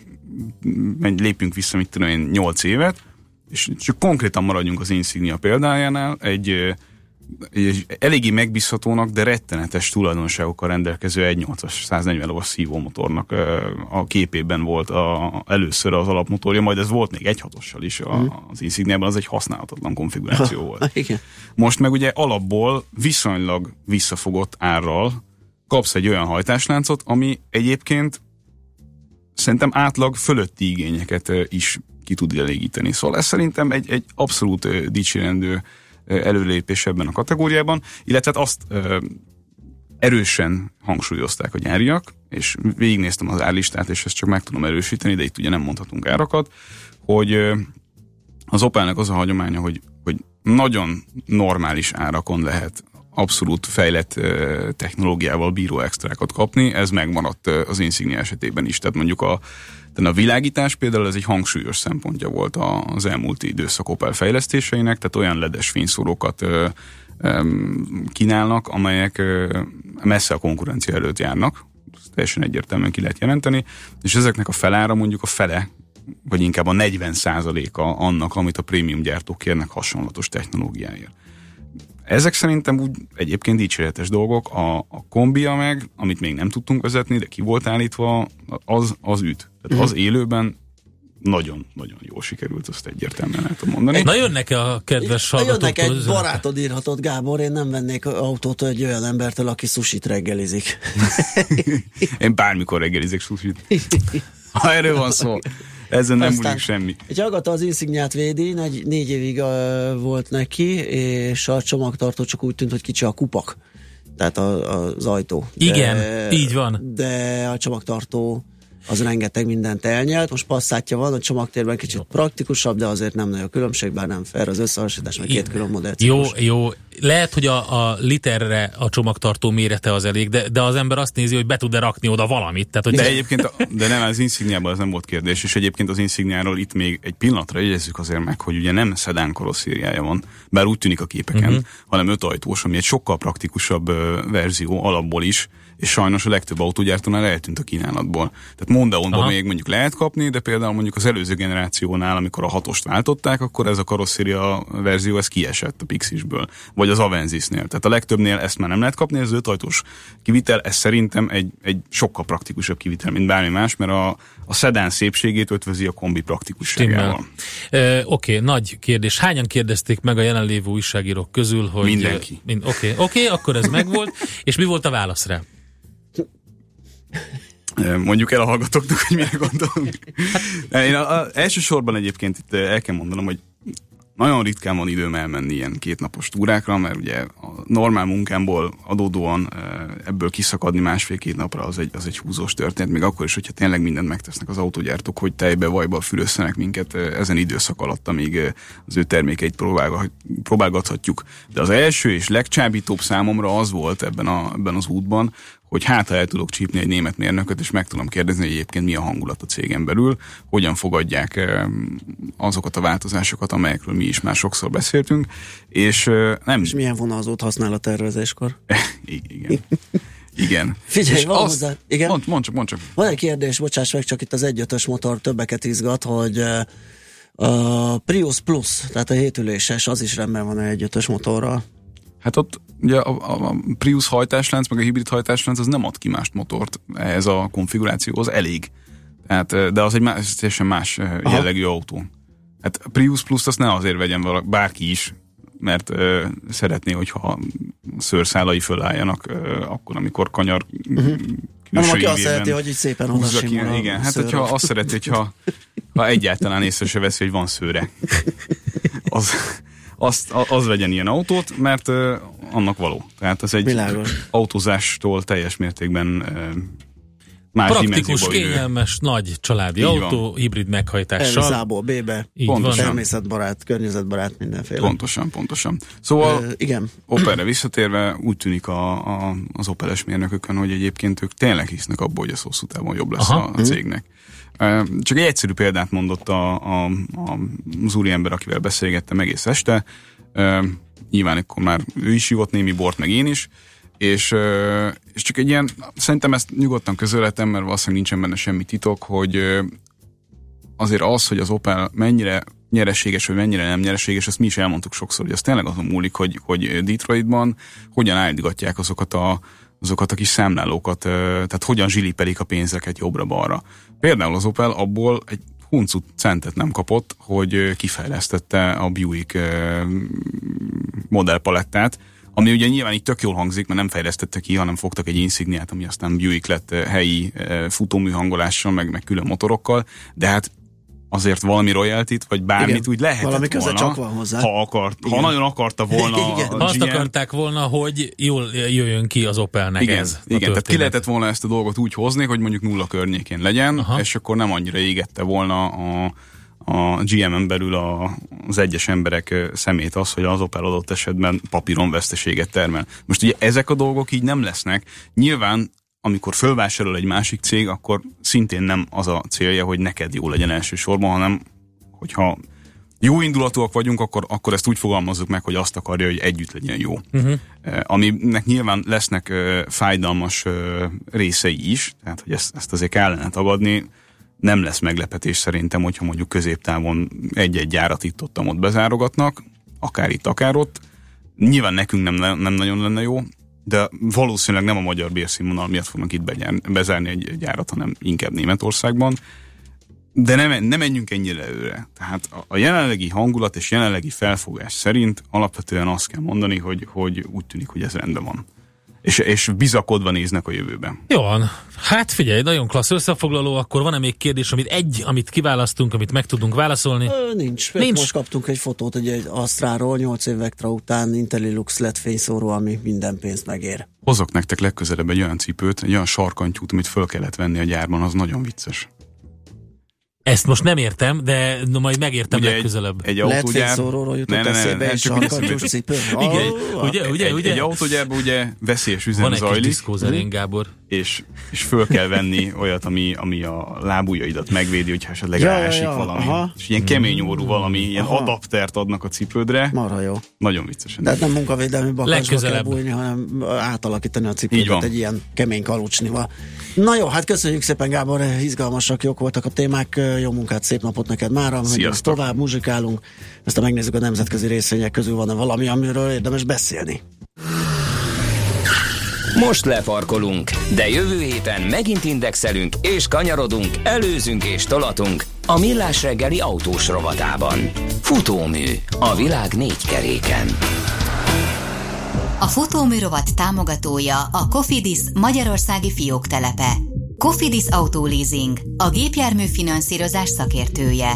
lépjünk vissza, mit tudom én, 8 évet, és csak konkrétan maradjunk az Insignia példájánál, egy, egy eléggé megbízhatónak, de rettenetes tulajdonságokkal rendelkező 1.8-as 140 lovas szívómotornak a képében volt a, először az alapmotorja, majd ez volt még 1.6-ossal is a, az Insigniában, az egy használhatatlan konfiguráció volt. Igen. Most meg ugye alapból viszonylag visszafogott árral kapsz egy olyan hajtásláncot, ami egyébként szerintem átlag fölötti igényeket is ki tud elégíteni. Szóval ez szerintem egy, egy abszolút dicsérendő előlépés ebben a kategóriában, illetve hát azt erősen hangsúlyozták a gyáriak, és végignéztem az árlistát, és ezt csak meg tudom erősíteni, de itt ugye nem mondhatunk árakat, hogy az Opelnek az a hagyománya, hogy, hogy nagyon normális árakon lehet abszolút fejlett technológiával bíró extrákat kapni, ez megmaradt az Insignia esetében is. Tehát mondjuk a, tehát a világítás például ez egy hangsúlyos szempontja volt az elmúlt időszak Opel fejlesztéseinek, tehát olyan ledes fényszórókat kínálnak, amelyek messze a konkurencia előtt járnak, ezt teljesen egyértelműen ki lehet jelenteni, és ezeknek a felára mondjuk a fele vagy inkább a 40 a annak, amit a prémium gyártók kérnek hasonlatos technológiáért. Ezek szerintem úgy egyébként dicséretes dolgok. A, a kombia meg, amit még nem tudtunk vezetni, de ki volt állítva, az, az üt. Tehát az élőben nagyon-nagyon jól sikerült, azt egyértelműen el tudom mondani. Na jönnek-e a kedves Ha jönnek egy barátod írhatott, Gábor, én nem vennék autót egy olyan embertől, aki susit reggelizik. Én bármikor reggelizek susit. Ha erről van szó, ezen nem Aztán- múlik semmi. Egy hallgató az Insigniát védi, negy, négy évig uh, volt neki, és a csomagtartó csak úgy tűnt, hogy kicsi a kupak. Tehát a, az ajtó. Igen, így van. De a csomagtartó az rengeteg mindent elnyelt. Most passzátja van, a csomagtérben kicsit praktikusabb, de azért nem nagy a különbség, bár nem fair az összehasonlítás, mert két külön modell. Jó, jó. Lehet, hogy a, a literre a csomagtartó mérete az elég, de, de az ember azt nézi, hogy be tud-e rakni oda valamit. Tehát, hogy De egyébként, a- de nem, az Insigniában ez nem volt kérdés, és egyébként az Insigniáról itt még egy pillanatra jegyezzük azért meg, hogy ugye nem szedán karosszériája van, bár úgy tűnik a képeken, uh-huh. hanem ötajtós, ami egy sokkal praktikusabb verzió alapból is, és sajnos a legtöbb autógyártónál eltűnt a kínálatból. Tehát Mondeonban még mondjuk lehet kapni, de például mondjuk az előző generációnál, amikor a hatost váltották, akkor ez a karosszéria verzió ez kiesett a Pixisből, vagy az Avenzisnél. Tehát a legtöbbnél ezt már nem lehet kapni, ez ötajtós kivitel, ez szerintem egy, egy sokkal praktikusabb kivitel, mint bármi más, mert a, a szedán szépségét ötvözi a kombi praktikusságával. Ö, Oké, nagy kérdés. Hányan kérdezték meg a jelenlévő újságírók közül, hogy... Mindenki. Oké, mind, oké, oké, akkor ez megvolt. És mi volt a válasz rá? Mondjuk el a hallgatóknak, hogy mire gondolunk. Én a, a, elsősorban egyébként itt el kell mondanom, hogy nagyon ritkán van időm elmenni ilyen kétnapos túrákra, mert ugye a normál munkámból adódóan ebből kiszakadni másfél-két napra az egy, az egy húzós történet, még akkor is, hogyha tényleg mindent megtesznek az autógyártók, hogy tejbe, vajba fürösszenek minket ezen időszak alatt, amíg az ő termékeit próbálga- próbálgathatjuk. De az első és legcsábítóbb számomra az volt ebben, a, ebben az útban, hogy hát ha el tudok csípni egy német mérnököt, és meg tudom kérdezni, hogy egyébként mi a hangulat a cégen belül, hogyan fogadják azokat a változásokat, amelyekről mi is már sokszor beszéltünk, és nem... És milyen vonalzót használ a tervezéskor? Igen. Igen. Figyelj, És van azt- hozzá- igen? Mond, mond csak, mond csak. Van egy kérdés, bocsáss meg, csak itt az egyötös motor többeket izgat, hogy a Prius Plus, tehát a hétüléses, az is rendben van egy ötös motorral. Hát ott ugye a, a, Prius hajtáslánc, meg a hibrid hajtáslánc az nem ad ki mást motort ehhez a konfigurációhoz, elég. Tehát, de az egy más, teljesen más Aha. jellegű autó. Hát a Prius Plus azt ne azért vegyen valaki, bárki is, mert ö, szeretné, hogyha szőrszálai fölálljanak ö, akkor, amikor kanyar Uh-huh. Nem, aki azt szereti, hogy így szépen oda ki. a Igen, hát hogyha azt szereti, hogyha ha egyáltalán észre se veszi, hogy van szőre, az, azt, az vegyen ilyen autót, mert annak való. Tehát az egy Világos. autózástól teljes mértékben más Praktikus, kényelmes, nagy családi Így autó, hibrid meghajítással. Elviszából B-be, Pontosan. van. természetbarát, környezetbarát, mindenféle. Pontosan, pontosan. Szóval Ö, igen. Opelre visszatérve úgy tűnik a, a, az Opeles mérnökökön, hogy egyébként ők tényleg hisznek abba, hogy ez hosszú távon jobb lesz Aha. a, a cégnek. Ö, Csak egy egyszerű példát mondott a, a, a, az úriember, akivel beszélgettem egész este. Nyilván akkor már ő is ivott némi bort, meg én is. És, és csak egy ilyen, szerintem ezt nyugodtan közölhetem, mert valószínűleg nincsen benne semmi titok, hogy azért az, hogy az Opel mennyire nyereséges, vagy mennyire nem nyereséges, ezt mi is elmondtuk sokszor, hogy az tényleg azon múlik, hogy, hogy Detroitban hogyan állítgatják azokat a, azokat a kis számlálókat, tehát hogyan zsilipelik a pénzeket jobbra-balra. Például az Opel abból egy huncut centet nem kapott, hogy kifejlesztette a Buick modellpalettát, ami ugye nyilván így tök jól hangzik, mert nem fejlesztette ki, hanem fogtak egy insigniát, ami aztán Buick lett helyi futóműhangolással, meg, meg külön motorokkal, de hát azért valami royaltit, vagy bármit Igen, úgy lehetett valami köze volna, csak van hozzá. ha akart, ha nagyon akarta volna Igen. a Azt GM, akarták volna, hogy jól jöjjön ki az Opelnek igen, ez. igen tehát ki lehetett volna ezt a dolgot úgy hozni, hogy mondjuk nulla környékén legyen, Aha. és akkor nem annyira égette volna a, a GM-en belül a, az egyes emberek szemét az, hogy az Opel adott esetben papíron veszteséget termel. Most ugye ezek a dolgok így nem lesznek. Nyilván amikor fölvásárol egy másik cég, akkor szintén nem az a célja, hogy neked jó legyen elsősorban, hanem hogyha jó indulatúak vagyunk, akkor, akkor ezt úgy fogalmazzuk meg, hogy azt akarja, hogy együtt legyen jó. Uh-huh. Eh, aminek nyilván lesznek ö, fájdalmas ö, részei is, tehát hogy ezt, ezt azért kellene tagadni. Nem lesz meglepetés szerintem, hogyha mondjuk középtávon egy-egy gyárat itt ott, ott bezárogatnak, akár itt, akár ott. Nyilván nekünk nem, nem nagyon lenne jó, de valószínűleg nem a magyar bérszínvonal miatt fognak itt begyár, bezárni egy gyárat, hanem inkább Németországban. De nem, nem menjünk ennyire előre. Tehát a, a jelenlegi hangulat és jelenlegi felfogás szerint alapvetően azt kell mondani, hogy, hogy úgy tűnik, hogy ez rendben van. És, és bizakodva néznek a jövőben. Jó van. Hát figyelj, nagyon klassz összefoglaló, akkor van-e még kérdés, amit egy, amit kiválasztunk, amit meg tudunk válaszolni? Ö, nincs. Nincs. Most kaptunk egy fotót egy, egy Astráról, 8 év Vectra után Intellilux lett fényszóró, ami minden pénzt megér. Hozok nektek legközelebb egy olyan cipőt, egy olyan sarkantyút, amit föl kellett venni a gyárban, az nagyon vicces. Ezt most nem értem, de no, majd megértem Ugye egy- legközelebb. egy Lehet autógyár... fényszóróról jutott Ne, ne, ne, eszébe, ne, és csak sarkantyús eszembe cipő. Igen, Ó, ugye, ugye, egy, ugye? egy autógyárban ugye veszélyes üzem Van egy kis zajlik, diszkózerénk, Gábor. És, és föl kell venni olyat, ami, ami a lábujjaidat megvédi, hogyha esetleg Ja, ja, ja, ráesik ja, valami. aha. És ilyen kemény órú valami, ilyen Aha. adaptert adnak a cipődre. Marha jó. Nagyon viccesen. Tehát nem munkavédelmi bakásba kell bújni, hanem átalakítani a van. egy ilyen kemény kalucsnival. Na jó, hát köszönjük szépen Gábor, izgalmasak, jók voltak a témák, jó munkát, szép napot neked mára, Sziasztok. tovább, muzsikálunk, aztán megnézzük a nemzetközi részvények közül van-e valami, amiről érdemes beszélni. Most lefarkolunk, de jövő héten megint indexelünk és kanyarodunk, előzünk és tolatunk a Millás reggeli autós rovatában. Futómű a világ négy keréken. A futóműrovat támogatója a Cofidis Magyarországi fióktelepe. Cofidis Autoleasing, a gépjármű finanszírozás szakértője.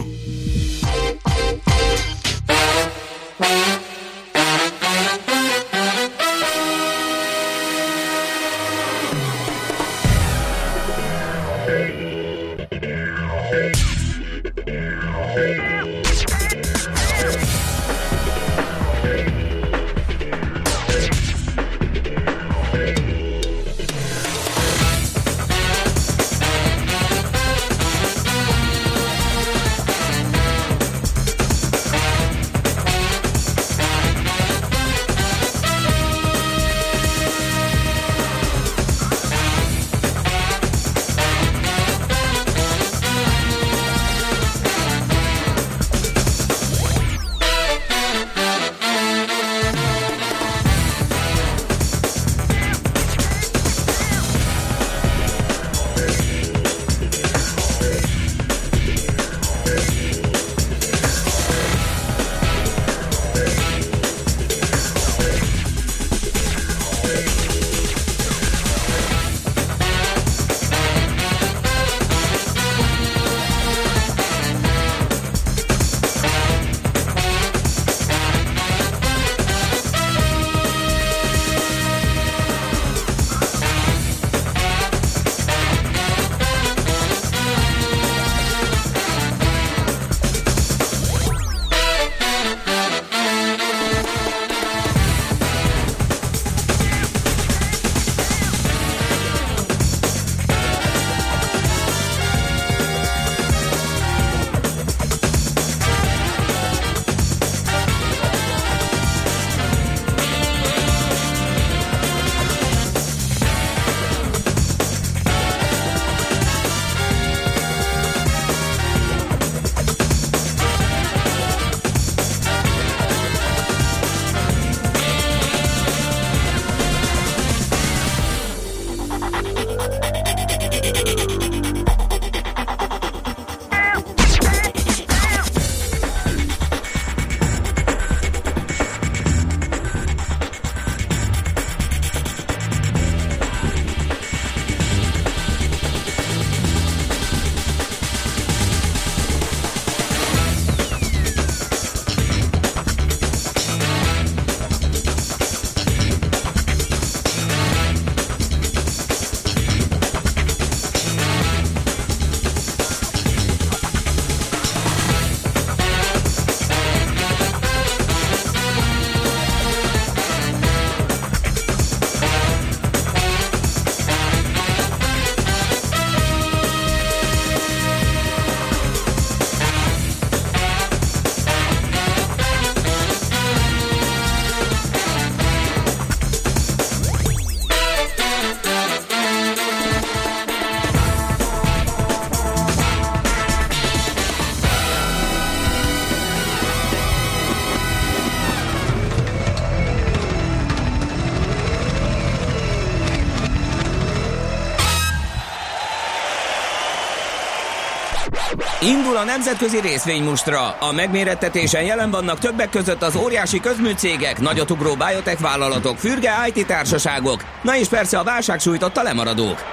Indul a nemzetközi részvénymustra. A megmérettetésen jelen vannak többek között az óriási közműcégek, nagyotugró biotech vállalatok, fürge IT társaságok, na és persze a válság sújtotta lemaradók.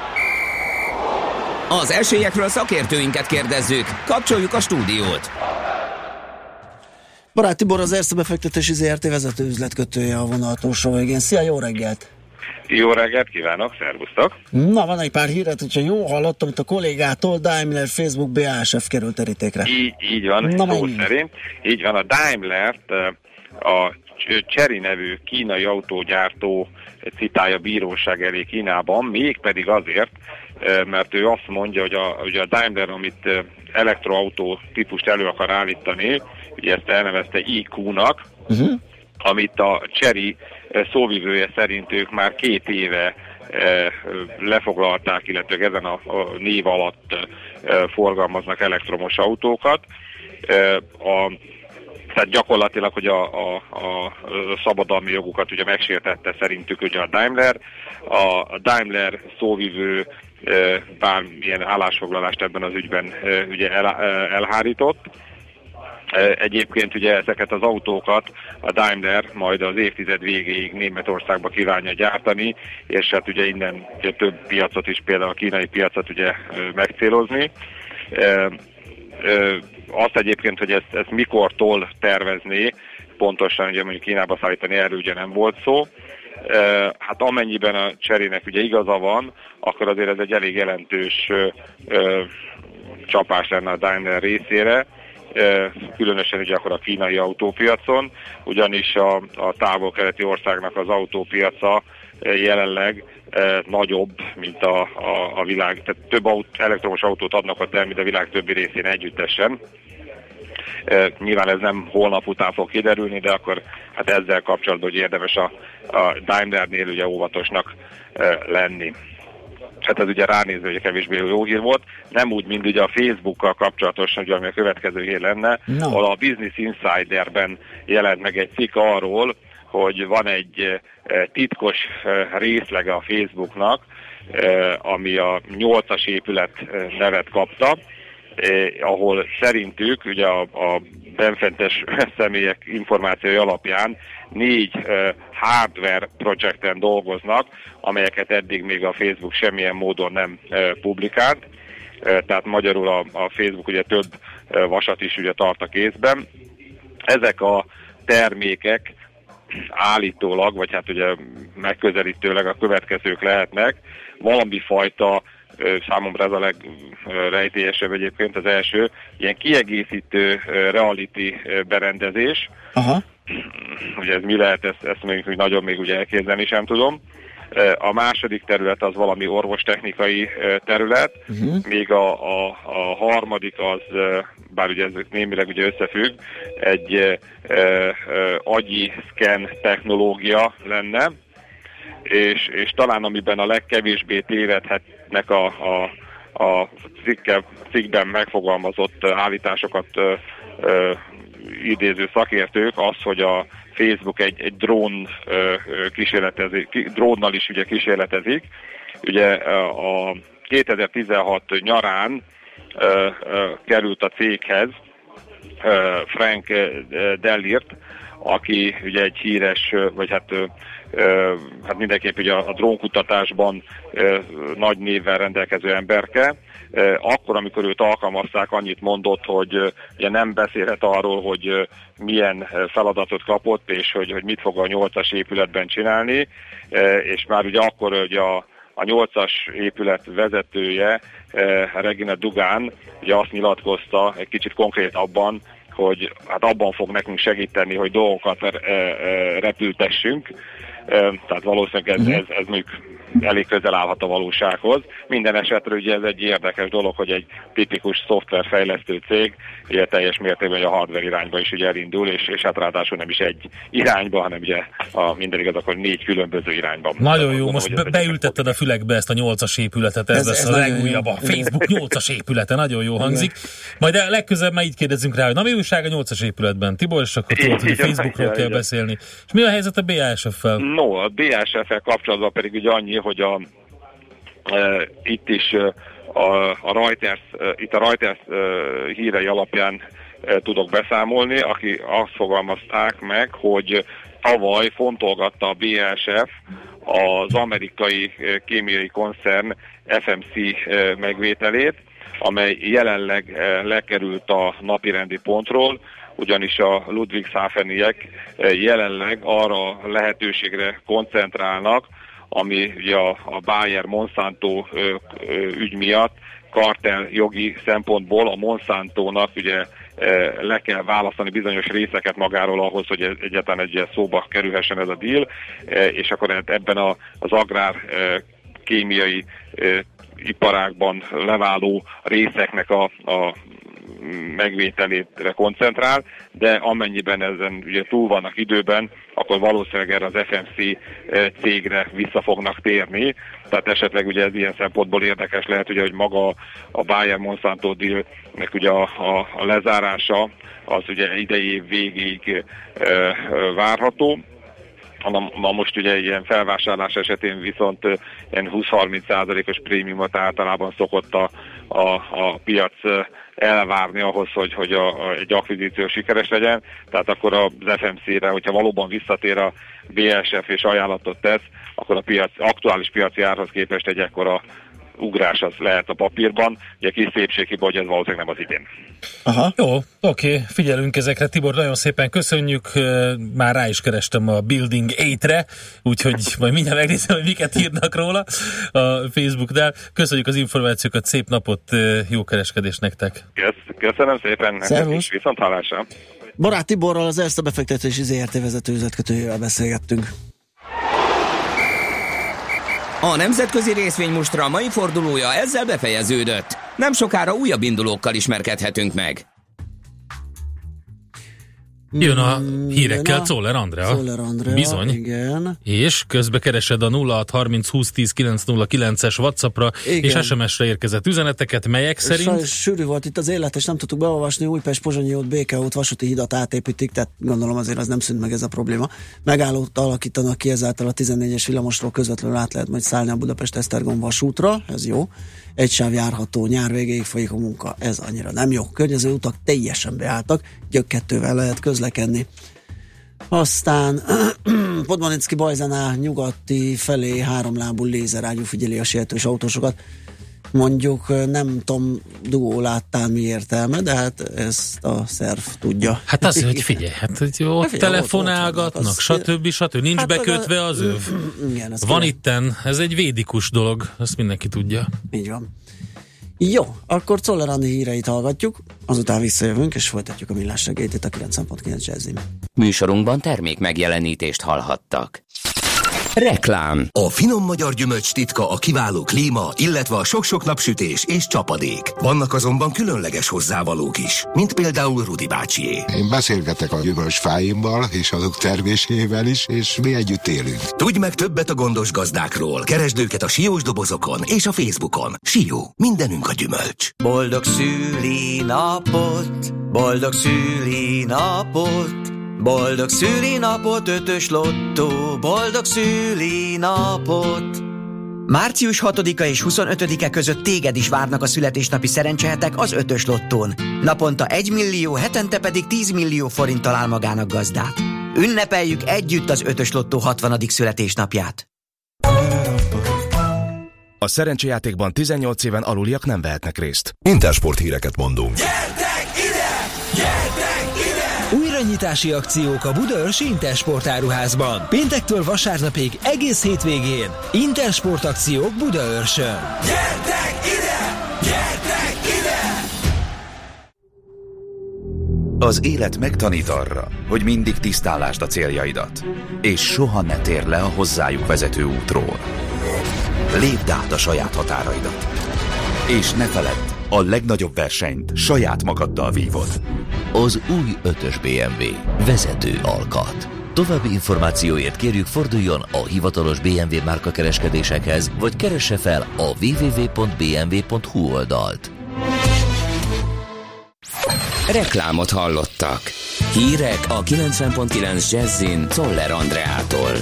Az esélyekről szakértőinket kérdezzük. Kapcsoljuk a stúdiót. Barát Tibor az Erste befektetési ZRT vezető üzletkötője a vonal túlsó végén. Szia, jó reggelt! Jó reggelt kívánok, szervusztok! Na, van egy pár híret, hogyha jó hallottam, itt a kollégától Daimler Facebook BASF került terítékre. Így, így van, Na, szó szerint. Így van, a Daimlert eh, a Chery nevű kínai autógyártó citálja bíróság elé Kínában, mégpedig azért, mert ő azt mondja, hogy a, hogy a Daimler, amit elektroautó típust elő akar állítani, ugye ezt elnevezte IQ-nak, Uh-huh. amit a Cseri szóvivője szerint ők már két éve lefoglalták, illetve ezen a, név alatt forgalmaznak elektromos autókat. A, tehát gyakorlatilag, hogy a, a, a szabadalmi jogukat ugye megsértette szerintük ugye a Daimler. A, Daimler szóvivő bármilyen állásfoglalást ebben az ügyben ugye el, elhárított. Egyébként ugye ezeket az autókat a Daimler majd az évtized végéig Németországba kívánja gyártani, és hát ugye innen több piacot is, például a kínai piacot ugye megcélozni. Azt egyébként, hogy ezt, ezt mikortól tervezné, pontosan ugye mondjuk Kínába szállítani, erről ugye nem volt szó. Hát amennyiben a cserének ugye igaza van, akkor azért ez egy elég jelentős csapás lenne a Daimler részére, különösen ugye akkor a kínai autópiacon, ugyanis a, a távol-keleti országnak az autópiaca jelenleg nagyobb, mint a, a, a világ, tehát több aut, elektromos autót adnak a termi, de a világ többi részén együttesen. Nyilván ez nem holnap után fog kiderülni, de akkor hát ezzel kapcsolatban, hogy érdemes a, a Daimlernél ugye óvatosnak lenni hát ez ugye ránézve, hogy kevésbé jó hír volt, nem úgy, mint ugye a Facebookkal kapcsolatosan, ugye, ami a következő hír lenne, No. ahol a Business Insiderben jelent meg egy cikk arról, hogy van egy eh, titkos eh, részlege a Facebooknak, eh, ami a 8-as épület nevet kapta, eh, ahol szerintük ugye a, a benfentes személyek információi alapján négy eh, hardware projekten dolgoznak, amelyeket eddig még a Facebook semmilyen módon nem eh, publikált. Eh, tehát magyarul a, a Facebook ugye több eh, vasat is ugye tart a kézben. Ezek a termékek állítólag, vagy hát ugye megközelítőleg a következők lehetnek, valami fajta számomra ez a legrejtélyesebb egyébként az első, ilyen kiegészítő reality berendezés. Aha. Ugye ez mi lehet, ezt, ezt még, még nagyon még ugye elképzelni sem tudom. A második terület az valami orvostechnikai terület, Uh-huh. még a, a, a harmadik az, bár ugye ez némileg ugye összefügg, egy ö, ö, agyi szken technológia lenne, és, és talán amiben a legkevésbé tévedhetnek a, a, a cikke, cikkben megfogalmazott állításokat ö, ö, idéző szakértők az, hogy a Facebook egy, egy drón ö, kísérletezik, drónnal is ugye kísérletezik. Ugye a 2016 nyarán ö, ö, került a céghez Frank Dellirt, aki ugye egy híres, vagy hát, hát mindenképp ugye a, a drónkutatásban nagy névvel rendelkező emberke. Akkor, amikor őt alkalmazták, annyit mondott, hogy ugye nem beszélhet arról, hogy milyen feladatot kapott, és hogy, hogy mit fog a nyolcas épületben csinálni, és már ugye akkor ugye a a nyolcas épület vezetője, Regina Dugán, ugye azt nyilatkozta egy kicsit konkrétabban, hogy hát abban fog nekünk segíteni, hogy dolgokat eh, eh, repültessünk. Eh, Tehát valószínűleg ez, ez, ez mondjuk elég közel állhat a valósághoz. Minden esetre ugye ez egy érdekes dolog, hogy egy tipikus szoftverfejlesztő cég ugye teljes mértékben a hardware irányba is ugye elindul, és, és hát ráadásul nem is egy irányba, hanem ugye a minden igaz, akkor négy különböző irányban. Nagyon jó, Gondolom, most be- beültetted a fülekbe ezt a nyolcas épületet, ez, Ez- lesz ez a legújabb, a Facebook nyolcas épülete, nagyon jó hangzik. Majd a legközelebb már így kérdezünk rá, hogy na mi újság a nyolcas épületben, Tibor, és akkor tudod, hogy a Facebookról kell beszélni. És mi a helyzet a BASF-fel? No, a BASF-el kapcsolatban pedig ugye annyi, hogy a, e, itt is e, a, a Reuters, itt a Reuters hírei alapján tudok beszámolni, aki azt fogalmazták meg, hogy tavaly fontolgatta a BASF az amerikai kémiai koncern FMC megvételét, amely jelenleg lekerült a napirendi pontról, ugyanis a Ludwigshafeniek jelenleg arra lehetőségre koncentrálnak, ami ugye a, a Bayer Monsanto ügy miatt kartel jogi szempontból a Monsantónak ugye le kell választani bizonyos részeket magáról ahhoz, hogy egyáltalán egy ilyen szóba kerülhessen ez a deal, és akkor ebben a, az agrár kémiai iparákban leváló részeknek a, a megvételétre koncentrál, de amennyiben ezen ugye túl vannak időben, akkor valószínűleg erre az FMC cégre vissza fognak térni. Tehát esetleg ugye ez ilyen szempontból érdekes lehet, ugye, hogy maga a Bayer Monsanto dealnek ugye a, a, a lezárása az ugye idei végig e, várható. Na, na most ugye ilyen felvásárlás esetén viszont ilyen 20-30 százalékos prémiumot általában szokott a, a, a piac elvárni ahhoz, hogy, hogy a, a, egy akvizíció sikeres legyen. Tehát akkor az FMC-re, hogyha valóban visszatér a BSF és ajánlatot tesz, akkor a piac, aktuális piaci árhoz képest egy ekkora ugrás az lehet a papírban. Ugye kis szépséghiba, hogy ez valószínűleg nem az idén. Aha. Jó, oké, figyelünk ezekre. Tibor, nagyon szépen köszönjük. Már rá is kerestem a Building 8-re, úgyhogy majd mindjárt megnézem, hogy miket írnak róla a Facebooknál. Köszönjük az információkat, szép napot, jó kereskedés nektek. Köszönöm szépen, Szervusz. viszont hallásra. Barát Tiborral, az Erste befektetési ZRT vezető üzletkötőjével beszélgettünk. A nemzetközi részvénymustra mai fordulója ezzel befejeződött. Nem sokára újabb indulókkal ismerkedhetünk meg. Jön a hírekkel Czoller Andrea. Czoller Andrea, Bizony. igen. És közbe keresed a 0630 20 10 909-es Whatsappra Igen. és SMS-re érkezett üzeneteket, melyek szerint... Sajnos sűrű volt itt az élet, és nem tudtuk beolvasni Újpest, Pozsonyi út, BK út, vasúti hidat átépítik, tehát gondolom azért az nem szűnt meg ez a probléma. Megállót alakítanak ki ezáltal a 14-es villamosról közvetlenül át lehet majd szállni a Budapest-Esztergom vasútra, ez jó. Egy sáv járható, nyár végéig folyik a munka, ez annyira nem jó. Környező utak teljesen beálltak, gyökkettővel lehet közlekedni. Aztán Podmanicki Bajzánál nyugati felé háromlábú lézerágyú figyeli a sietős autósokat. Mondjuk nem tudom, duó láttál mi értelme, de hát ezt a szerv tudja. Hát az, hogy figyelj, hát hogy ott Hát figyelj, telefonálgatnak, ott stb. stb. Nincs Hát, bekötve az öv. Igen, ez Van itten, ez egy védikus dolog, ezt mindenki tudja. Így van. Jó, akkor Czoller Andi híreit hallgatjuk, azután visszajövünk, és folytatjuk a millás reggelyt itt a 9.9 Jazzin. Műsorunkban termék megjelenítést hallhattak. Reklám. A finom magyar gyümölcs titka a kiváló klíma, illetve a sok-sok napsütés és csapadék. Vannak azonban különleges hozzávalók is, mint például Rudi bácsié. Én beszélgetek a gyümölcsfáimmal és azok termésével is, és mi együtt élünk. Tudj meg többet a gondos gazdákról. Keresd őket a siós dobozokon és a Facebookon. Sió, mindenünk a gyümölcs. Boldog szülinapot, boldog szülinapot, boldog szülinapot, ötös lottó, boldog szülinapot. Március 6-a és 25-e között téged is várnak a születésnapi szerencsehetek az ötös lottón. Naponta 1 millió, hetente pedig 10 millió forint talál magának gazdát. Ünnepeljük együtt az ötös lottó 60. születésnapját. A szerencsejátékban 18 éven aluliak nem vehetnek részt. Intersport híreket mondunk. Újranyitási akciók a Budaörsi Intersport áruházban. Péntektől vasárnapig egész hétvégén. Intersport akciók Budaörsön. Az élet megtanít arra, hogy mindig tisztálásd a céljaidat, és soha ne tér le a hozzájuk vezető útról. Lépd át a saját határaidat. És ne feledd, a legnagyobb versenyt saját magaddal vívod. Az új 5-ös BMW. Vezető alkat. További információért kérjük forduljon a hivatalos BMW márka kereskedésekhez, vagy keresse fel a www.bmw.hu oldalt. Reklámot hallottak. Hírek a 90.9 Jazzin Toller Andreától.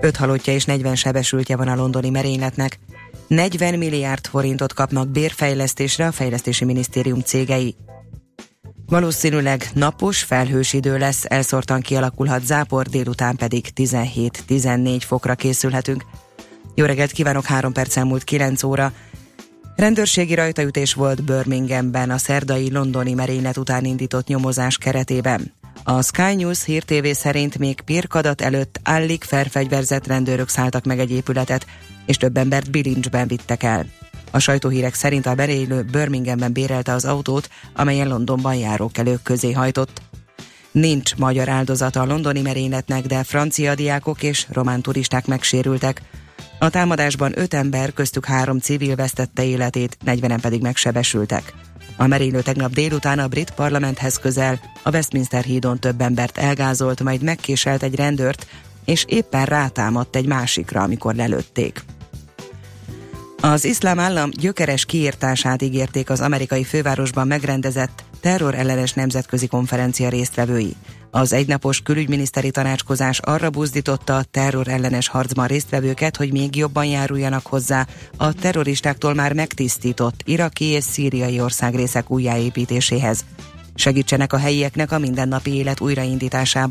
5 halottja és 40 sebesültje van a londoni merényletnek. 40 milliárd forintot kapnak bérfejlesztésre a Fejlesztési Minisztérium cégei. Valószínűleg napos, felhős idő lesz, elszórtan kialakulhat zápor, délután pedig 17-14 fokra készülhetünk. Jó reggelt kívánok, 3 perc elmúlt 9 óra. Rendőrségi rajtaütés volt Birminghamben a szerdai londoni merénylet után indított nyomozás keretében. A Sky News Hír TV szerint még pirkadat előtt állik felfegyverzett rendőrök szálltak meg egy épületet, és több embert bilincsben vittek el. A sajtóhírek szerint a berélő Birminghamben bérelte az autót, amelyen Londonban járókelők közé hajtott. Nincs magyar áldozata a londoni merényletnek, de francia diákok és román turisták megsérültek. A támadásban öt ember, köztük három civil vesztette életét, 40 pedig megsebesültek. A merénylő tegnap délután a brit parlamenthez közel a Westminster hídon több embert elgázolt, majd megkéselt egy rendőrt, és éppen rátámadt egy másikra, amikor lelőtték. Az iszlám állam gyökeres kiírtását ígérték az amerikai fővárosban megrendezett terrorellenes nemzetközi konferencia résztvevői. Az egynapos külügyminiszteri tanácskozás arra buzdította a terrorellenes harcban résztvevőket, hogy még jobban járuljanak hozzá a terroristáktól már megtisztított iraki és szíriai országrészek újjáépítéséhez. Segítsenek a helyieknek a mindennapi élet újraindításában